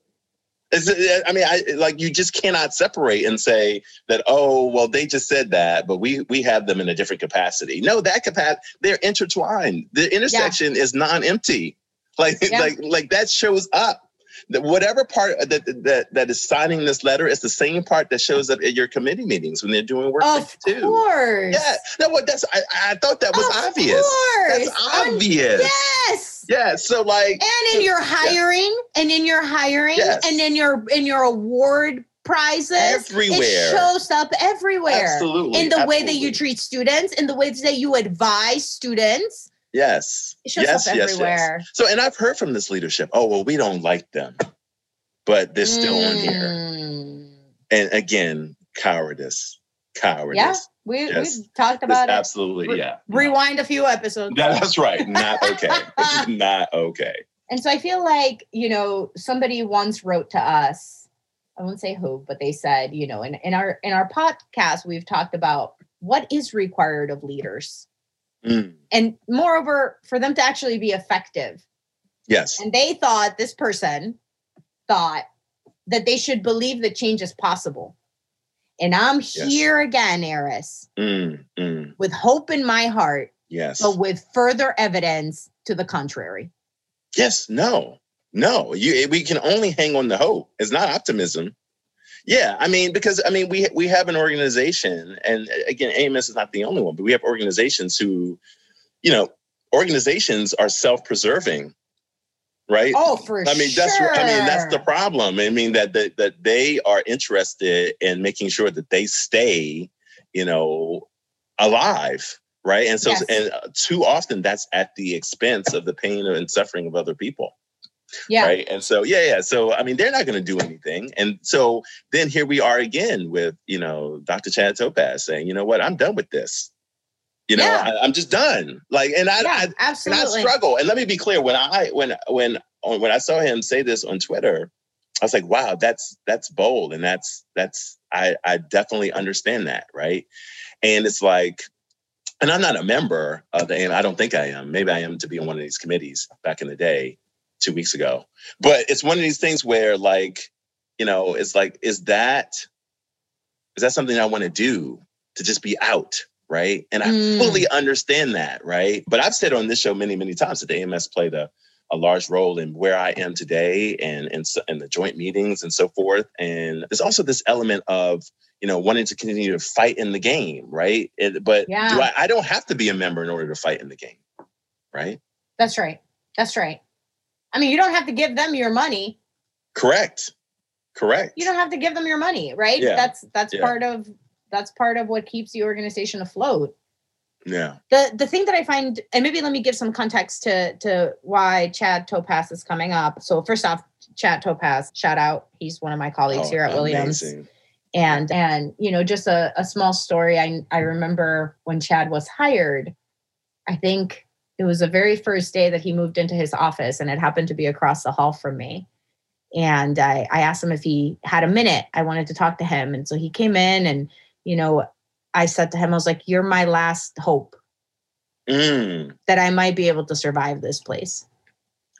Uh, I mean, I like you just cannot separate and say that. Oh, well, they just said that, but we we have them in a different capacity. No, that capacity they're intertwined. The intersection yeah. is non-empty. Like yeah. like like that shows up. Whatever part that, that that is signing this letter is the same part that shows up at your committee meetings when they're doing work of too. Of course. Yeah. No, what that's I, I thought that was of obvious. Course. That's obvious. yes. Yeah. So like And in your hiring, yeah. and in your hiring, yes. and in your in your award prizes everywhere. It shows up everywhere. Absolutely. In the Absolutely. way that you treat students, in the ways that you advise students. Yes. It shows yes, up yes, everywhere. Yes. So, and I've heard from this leadership, oh, well, we don't like them, but they're still mm. on here. Mm. And again, cowardice. Cowardice. Yeah. We, yes. we talked about it. Absolutely. Re- yeah. Rewind a few episodes. Yeah, that's right. Not okay. not okay. And so I feel like, you know, somebody once wrote to us, I won't say who, but they said, you know, in, in our in our podcast, we've talked about what is required of leaders. Mm. And moreover, for them to actually be effective. Yes. And they thought this person thought that they should believe that change is possible. And I'm yes. here again, Aris, mm, mm. with hope in my heart. Yes. But with further evidence to the contrary. Yes, no, no. You we can only hang on the hope. It's not optimism. Yeah, I mean, because I mean, we we have an organization, and again, AMS is not the only one, but we have organizations who, you know, organizations are self-preserving, right? Oh, for I mean, sure. that's I mean, that's the problem. I mean that that that they are interested in making sure that they stay, you know, alive, right? And so, yes. and uh, too often that's at the expense of the pain and suffering of other people. Yeah. Right. And so, yeah, yeah. So, I mean, they're not going to do anything. And so then here we are again with, you know, Dr. Chad Topaz saying, you know what, I'm done with this. You know, yeah. I, am just done. Like, and I, yeah, I, absolutely. and I struggle. And let me be clear: when I, when, when, when I saw him say this on Twitter, I was like, wow, that's that's bold, and that's that's I, I definitely understand that, right? And it's like, and I'm not a member of the, and I don't think I am. Maybe I am to be on one of these committees back in the day two weeks ago. But it's one of these things where, like, you know, it's like, is that is that something I want to do to just be out? Right. And I mm. fully understand that. Right. But I've said on this show many, many times that the AMS played a, a large role in where I am today and, and, and the joint meetings and so forth. And there's also this element of, you know, wanting to continue to fight in the game. Right. It, but yeah. do I, I don't have to be a member in order to fight in the game. Right. That's right. That's right. I mean, you don't have to give them your money. Correct. Correct. You don't have to give them your money, right? Yeah. That's that's yeah. part of that's part of what keeps the organization afloat. Yeah. The the thing that I find, and maybe let me give some context to to why Chad Topaz is coming up. So first off, Chad Topaz, shout out. He's one of my colleagues oh, here at Williams. And and you know, just a, a small story. I I remember when Chad was hired, I think it was the very first day that he moved into his office and it happened to be across the hall from me and I, I asked him if he had a minute i wanted to talk to him and so he came in and you know i said to him i was like you're my last hope mm. that i might be able to survive this place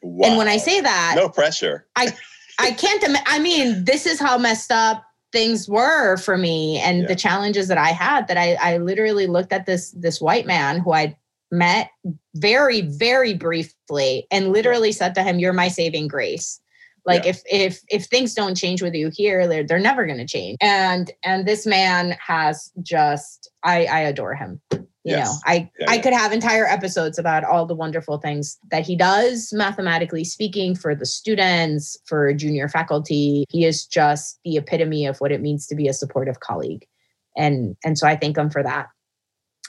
wow. and when i say that no pressure i i can't Im- i mean this is how messed up things were for me and yeah. the challenges that i had that i i literally looked at this this white man who i met very very briefly and literally said to him you're my saving grace. Like yeah. if if if things don't change with you here they're, they're never going to change. And and this man has just i i adore him. You yes. know i yeah, i could have entire episodes about all the wonderful things that he does mathematically speaking for the students for junior faculty. He is just the epitome of what it means to be a supportive colleague. And and so i thank him for that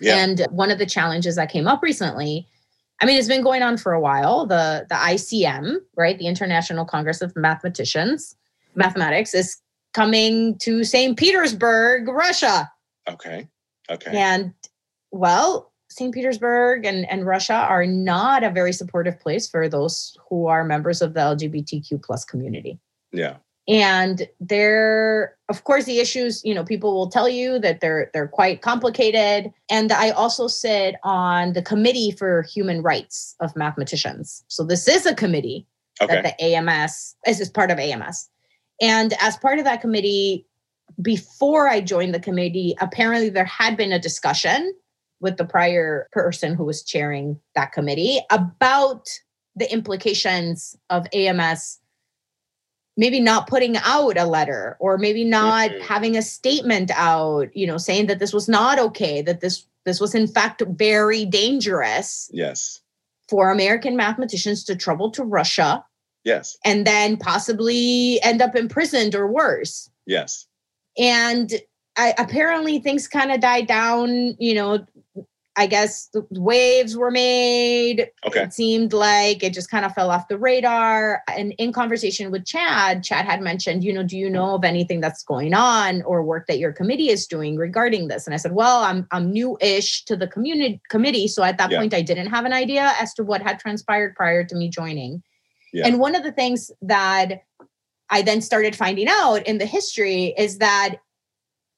yeah. And one of the challenges that came up recently, I mean, it's been going on for a while. The the ICM, right, the International Congress of Mathematicians, mathematics, is coming to St. Petersburg, Russia. Okay. Okay. And well, St. Petersburg and, and Russia are not a very supportive place for those who are members of the LGBTQ plus community. Yeah and there of course the issues you know people will tell you that they're they're quite complicated. And i also sit on the committee for human rights of mathematicians. So this is a committee okay. that the ams is, is part of ams and as part of that committee before i joined the committee apparently there had been a discussion with the prior person who was chairing that committee about the implications of ams maybe not putting out a letter or maybe not mm-hmm. having a statement out you know saying that this was not okay that this this was in fact very dangerous yes. for american mathematicians to travel to russia yes. and then possibly end up imprisoned or worse. Yes. And I, apparently things kind of died down you know I guess the waves were made. Okay. It seemed like it just kind of fell off the radar. And in conversation with Chad, Chad had mentioned, you know, do you know of anything that's going on or work that your committee is doing regarding this? And I said, well, I'm I'm new-ish to the community committee. So at that yeah. point, I didn't have an idea as to what had transpired prior to me joining. Yeah. And one of the things that I then started finding out in the history is that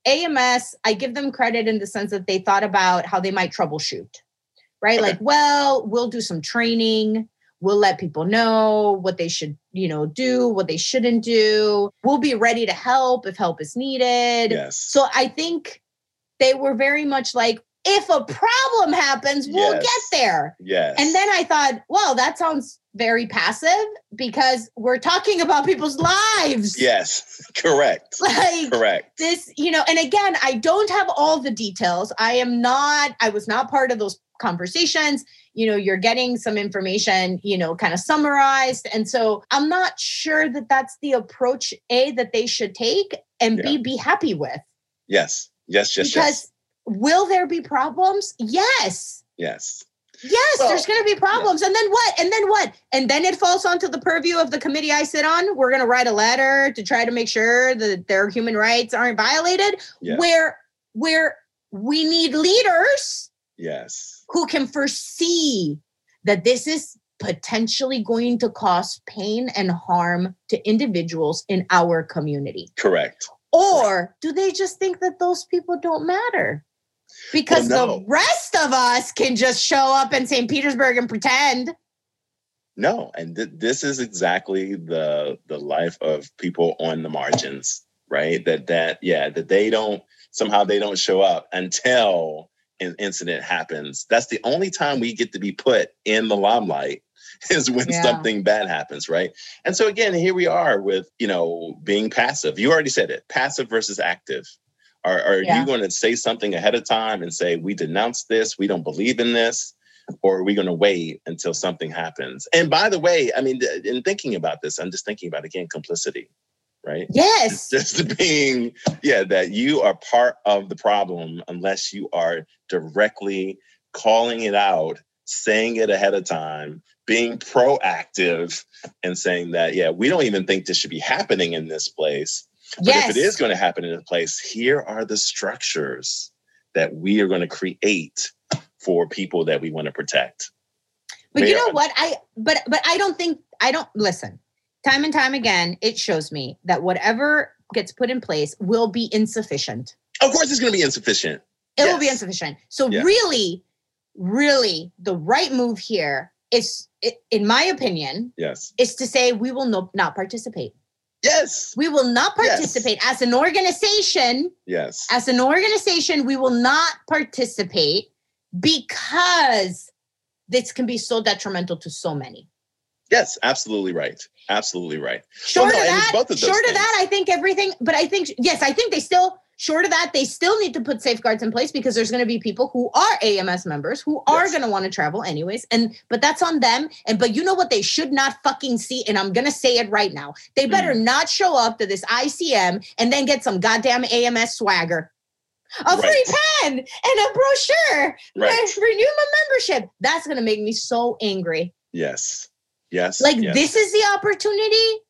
AMS, I give them credit in the sense that they thought about how they might troubleshoot, right? Okay. Like, well, we'll do some training. We'll let people know what they should, you know, do, what they shouldn't do. We'll be ready to help if help is needed. Yes. So I think they were very much like, if a problem happens, we'll yes. get there. Yes. And then I thought, well, that sounds very passive because we're talking about people's lives. Yes, correct. Like correct. This, you know, and again, I don't have all the details. I am not, I was not part of those conversations. You know, you're getting some information, you know, kind of summarized. And so I'm not sure that that's the approach, A, that they should take and yeah. B, be happy with. Yes. Yes, yes, because yes. Will there be problems? Yes. Yes. Yes, well, there's going to be problems. Yeah. And then what? And then what? And then it falls onto the purview of the committee I sit on. We're going to write a letter to try to make sure that their human rights aren't violated. Yeah. Where where we need leaders. Yes. Who can foresee that this is potentially going to cause pain and harm to individuals in our community. Correct. Or do they just think that those people don't matter? Because oh, well, no. the rest of us can just show up in St. Petersburg and pretend. No, and th- this is exactly the the life of people on the margins, right? That that yeah, that they don't somehow they don't show up until an incident happens. That's the only time we get to be put in the limelight is when yeah. something bad happens, right? And so again, here we are with, you know, being passive. You already said it, passive versus active, are, are yeah. you going to say something ahead of time and say, we denounce this, we don't believe in this? Or are we going to wait until something happens? And by the way, I mean, in thinking about this, I'm just thinking about again complicity, right? Yes. Just being, yeah, that you are part of the problem unless you are directly calling it out, saying it ahead of time, being proactive, and saying that, yeah, we don't even think this should be happening in this place. But yes. if it is going to happen in a place, here are the structures that we are going to create for people that we want to protect. But you know what? I but but I don't think I don't listen. Time and time again, it shows me that whatever gets put in place will be insufficient. Of course, it's going to be insufficient. It yes. will be insufficient. So really, really, the right move here is, in my opinion, yes, is to say we will no, not participate. Yes. We will not participate yes. as an organization. Yes. As an organization, we will not participate because this can be so detrimental to so many. Yes, absolutely right. Absolutely right. Short well, no, of that, short things. of that, I think everything. But I think yes, I think they still short of that, they still need to put safeguards in place because there's going to be people who are AMS members who are yes. going to want to travel anyways. And but that's on them. And but you know what they should not fucking see, and I'm gonna say it right now. They better mm. not show up to this ICM and then get some goddamn AMS swagger. A right. free pen and a brochure. Right. Renew my membership. That's gonna make me so angry. Yes. Yes. Like yes. this is the opportunity.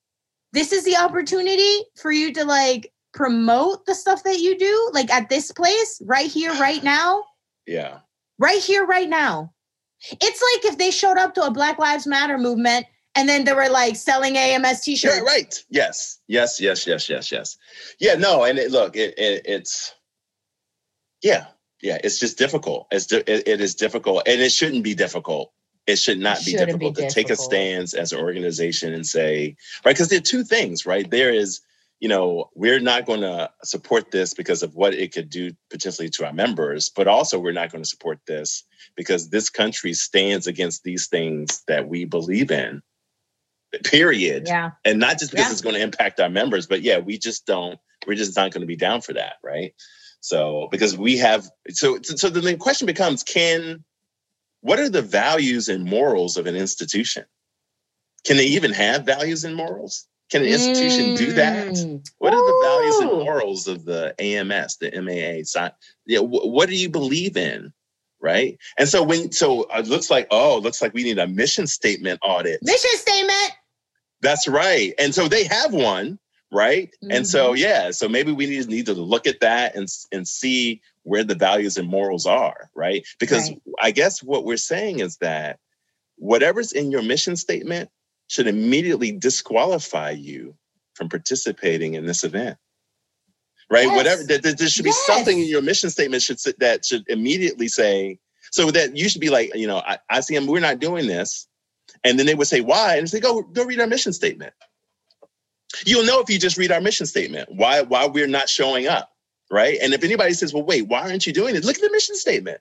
This is the opportunity for you to like promote the stuff that you do like at this place right here right now? Yeah. Right here right now. It's like if they showed up to a black lives matter movement and then they were like selling ams t-shirts yeah, right. Yes. Yes yes yes yes yes. Yeah no and it, look it, it, it's yeah yeah it's just difficult. It's di- it, it is difficult and it shouldn't be difficult. It should not be difficult be to difficult. take a stance as an organization and say right because there are two things right? There is you know, we're not going to support this because of what it could do potentially to our members, but also we're not going to support this because this country stands against these things that we believe in. Period. Yeah. And not just because Yeah. it's going to impact our members, but yeah, we just don't. We're just not going to be down for that, right? So because we have so so then the question becomes: Can what are the values and morals of an institution? Can they even have values and morals? Can an institution do that? Mm. What are the values and morals of the AMS, the MAA? sci- Yeah, wh- what do you believe in? Right. And so when so it looks like, oh, it looks like we need a mission statement audit. Mission statement. That's right. And so they have one, right? And so Mhm. yeah, so maybe we need, need to look at that and and see where the values and morals are, right? Because Right. I guess what we're saying is that whatever's in your mission statement should immediately disqualify you from participating in this event. Right? Yes. Whatever there, there- there should be something in your mission statement should sit- that should immediately say so that you should be like, you know, I, I see them, we're not doing this. And then they would say, why? And say, go, oh, go read our mission statement. You'll know if you just read our mission statement, why, why we're not showing up. Right. And if anybody says, well, wait, why aren't you doing it? Look at the mission statement.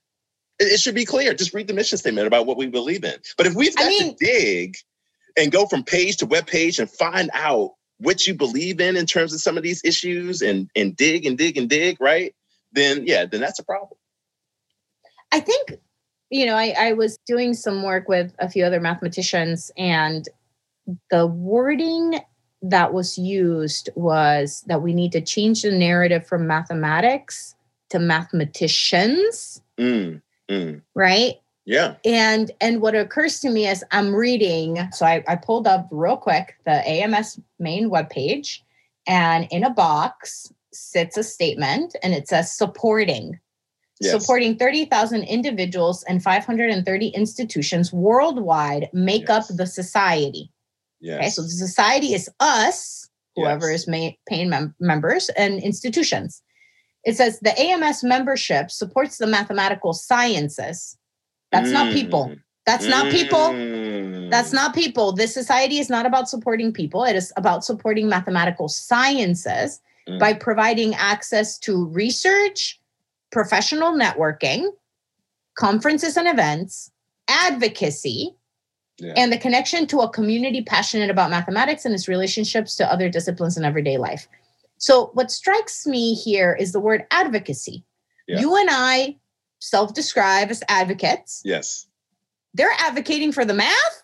It, it should be clear. Just read the mission statement about what we believe in. But if we've I got mean- to dig and go from page to web page and find out what you believe in in terms of some of these issues and, and dig and dig and dig, right? Then yeah, then that's a problem. I think, you know, I, I was doing some work with a few other mathematicians, and the wording that was used was that we need to change the narrative from mathematics to mathematicians, Mm, mm, right? Yeah. And and what occurs to me as I'm reading, so I, I pulled up real quick the AMS main webpage, and in a box sits a statement and it says supporting Yes. supporting 30,000 individuals and 530 institutions worldwide make Yes. up the society. Yes. Okay, so the society is us, whoever Yes. is ma- paying mem- members, and institutions. It says the AMS membership supports the mathematical sciences. That's not people. Mm, That's not people. mm. That's not people. This society is not about supporting people. It is about supporting mathematical sciences Mm. by providing access to research, professional networking, conferences and events, advocacy, Yeah. and the connection to a community passionate about mathematics and its relationships to other disciplines in everyday life. So, what strikes me here is the word advocacy. Yeah. You and I self describe as advocates. yes. They're advocating for the math.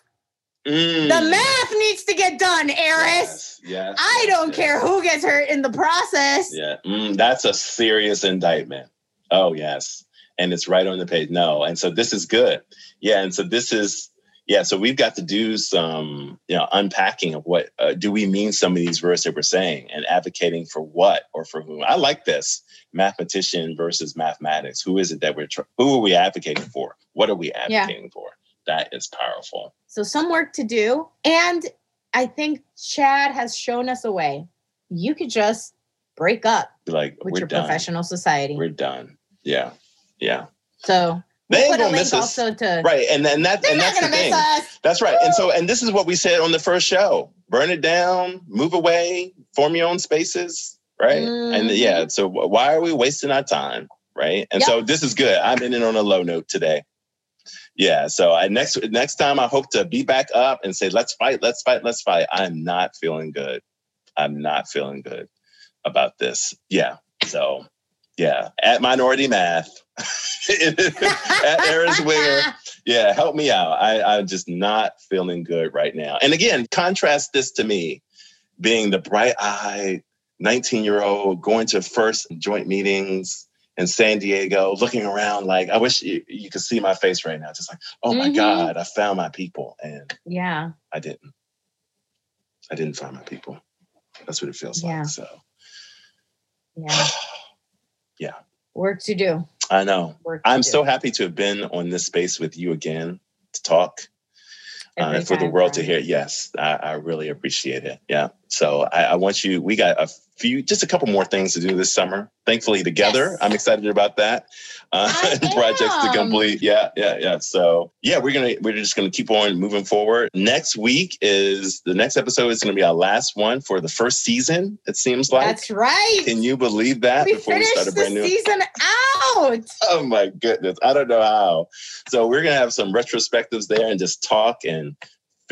Mm. The math needs to get done, Aris. Yes. yes, I yes, don't yes. care who gets hurt in the process. Yeah, mm, that's a serious indictment. Oh yes, and it's right on the page. No, and so this is good. Yeah, and so this is yeah. So we've got to do some you know unpacking of what uh, do we mean some of these words that we're saying and advocating for what or for whom. I like this mathematician versus mathematics. Who is it that we're tr- who are we advocating for? What are we advocating for? That is powerful. So, some work to do. And I think Chad has shown us a way. You could just break up Like with your done. professional society. We're done. Yeah, yeah. so, They we'll ain't gonna miss us. to. Right, and and that and that's the thing. us. That's right. And so, and this is what we said on the first show: burn it down, move away, form your own spaces. Right, and Mhm. yeah. So why are we wasting our time? Right, and Yep. so this is good. I'm ending on a low note today. Yeah. So I next next time I hope to be back up and say, let's fight, let's fight, let's fight. I'm not feeling good. I'm not feeling good about this. Yeah. So yeah, at Minority Math, at Aris Winger yeah, help me out. I, I'm just not feeling good right now. And again, contrast this to me being the bright eyed 19 year old going to first joint meetings in San Diego, looking around like, I wish you, you could see my face right now. Just like, oh my Mhm. God, I found my people. And Yeah. I didn't. I didn't find my people. That's what it feels Yeah. like. So, Yeah. Yeah. Work to do. I know. I'm do. so happy to have been on this space with you again to talk. uh, and for the world to hear. Yes, I, I really appreciate it. Yeah. So I, I want you, we got a few, just a couple more things to do this summer, thankfully together. Yes. I'm excited about that. Uh, projects to complete. Yeah. Yeah. Yeah. So yeah, we're to, we're just to keep on moving forward. Next week is the next episode is to be our last one for the first season. It seems like. That's right. Can you believe that we before we start a the brand new? season out. Oh my goodness. I don't know how. So we're gonna have some retrospectives there and just talk and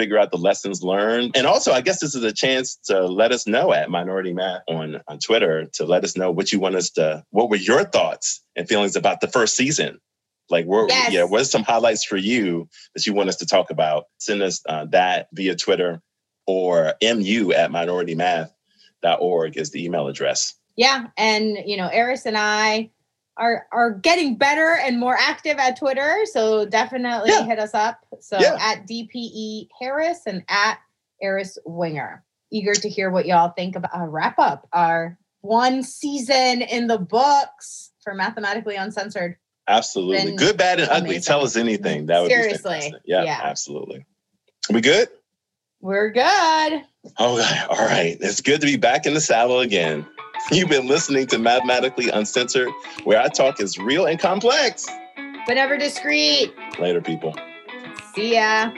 figure out the lessons learned. And also, I guess this is a chance to let us know at Minority Math on, on Twitter to let us know what you want us to, what were your thoughts and feelings about the first season? Like, where, yes. yeah, what are some highlights for you that you want us to talk about? Send us uh, that via Twitter or mu at minoritymath.org is the email address. Yeah. And, you know, Aris and I, are are getting better and more active at Twitter. So definitely yeah. hit us up. So yeah. at DPE Harris and at Aris Winger. Eager to hear what y'all think about our wrap up, our one season in the books for Mathematically Uncensored. Absolutely. Good, bad, and ugly. Tell us anything. That would Seriously. be Yeah, yeah, absolutely. We good? We're good. Okay. Oh, all right. It's good to be back in the saddle again. You've been listening to Mathematically Uncensored, where I talk is real and complex, but never discreet. Later, people. See ya.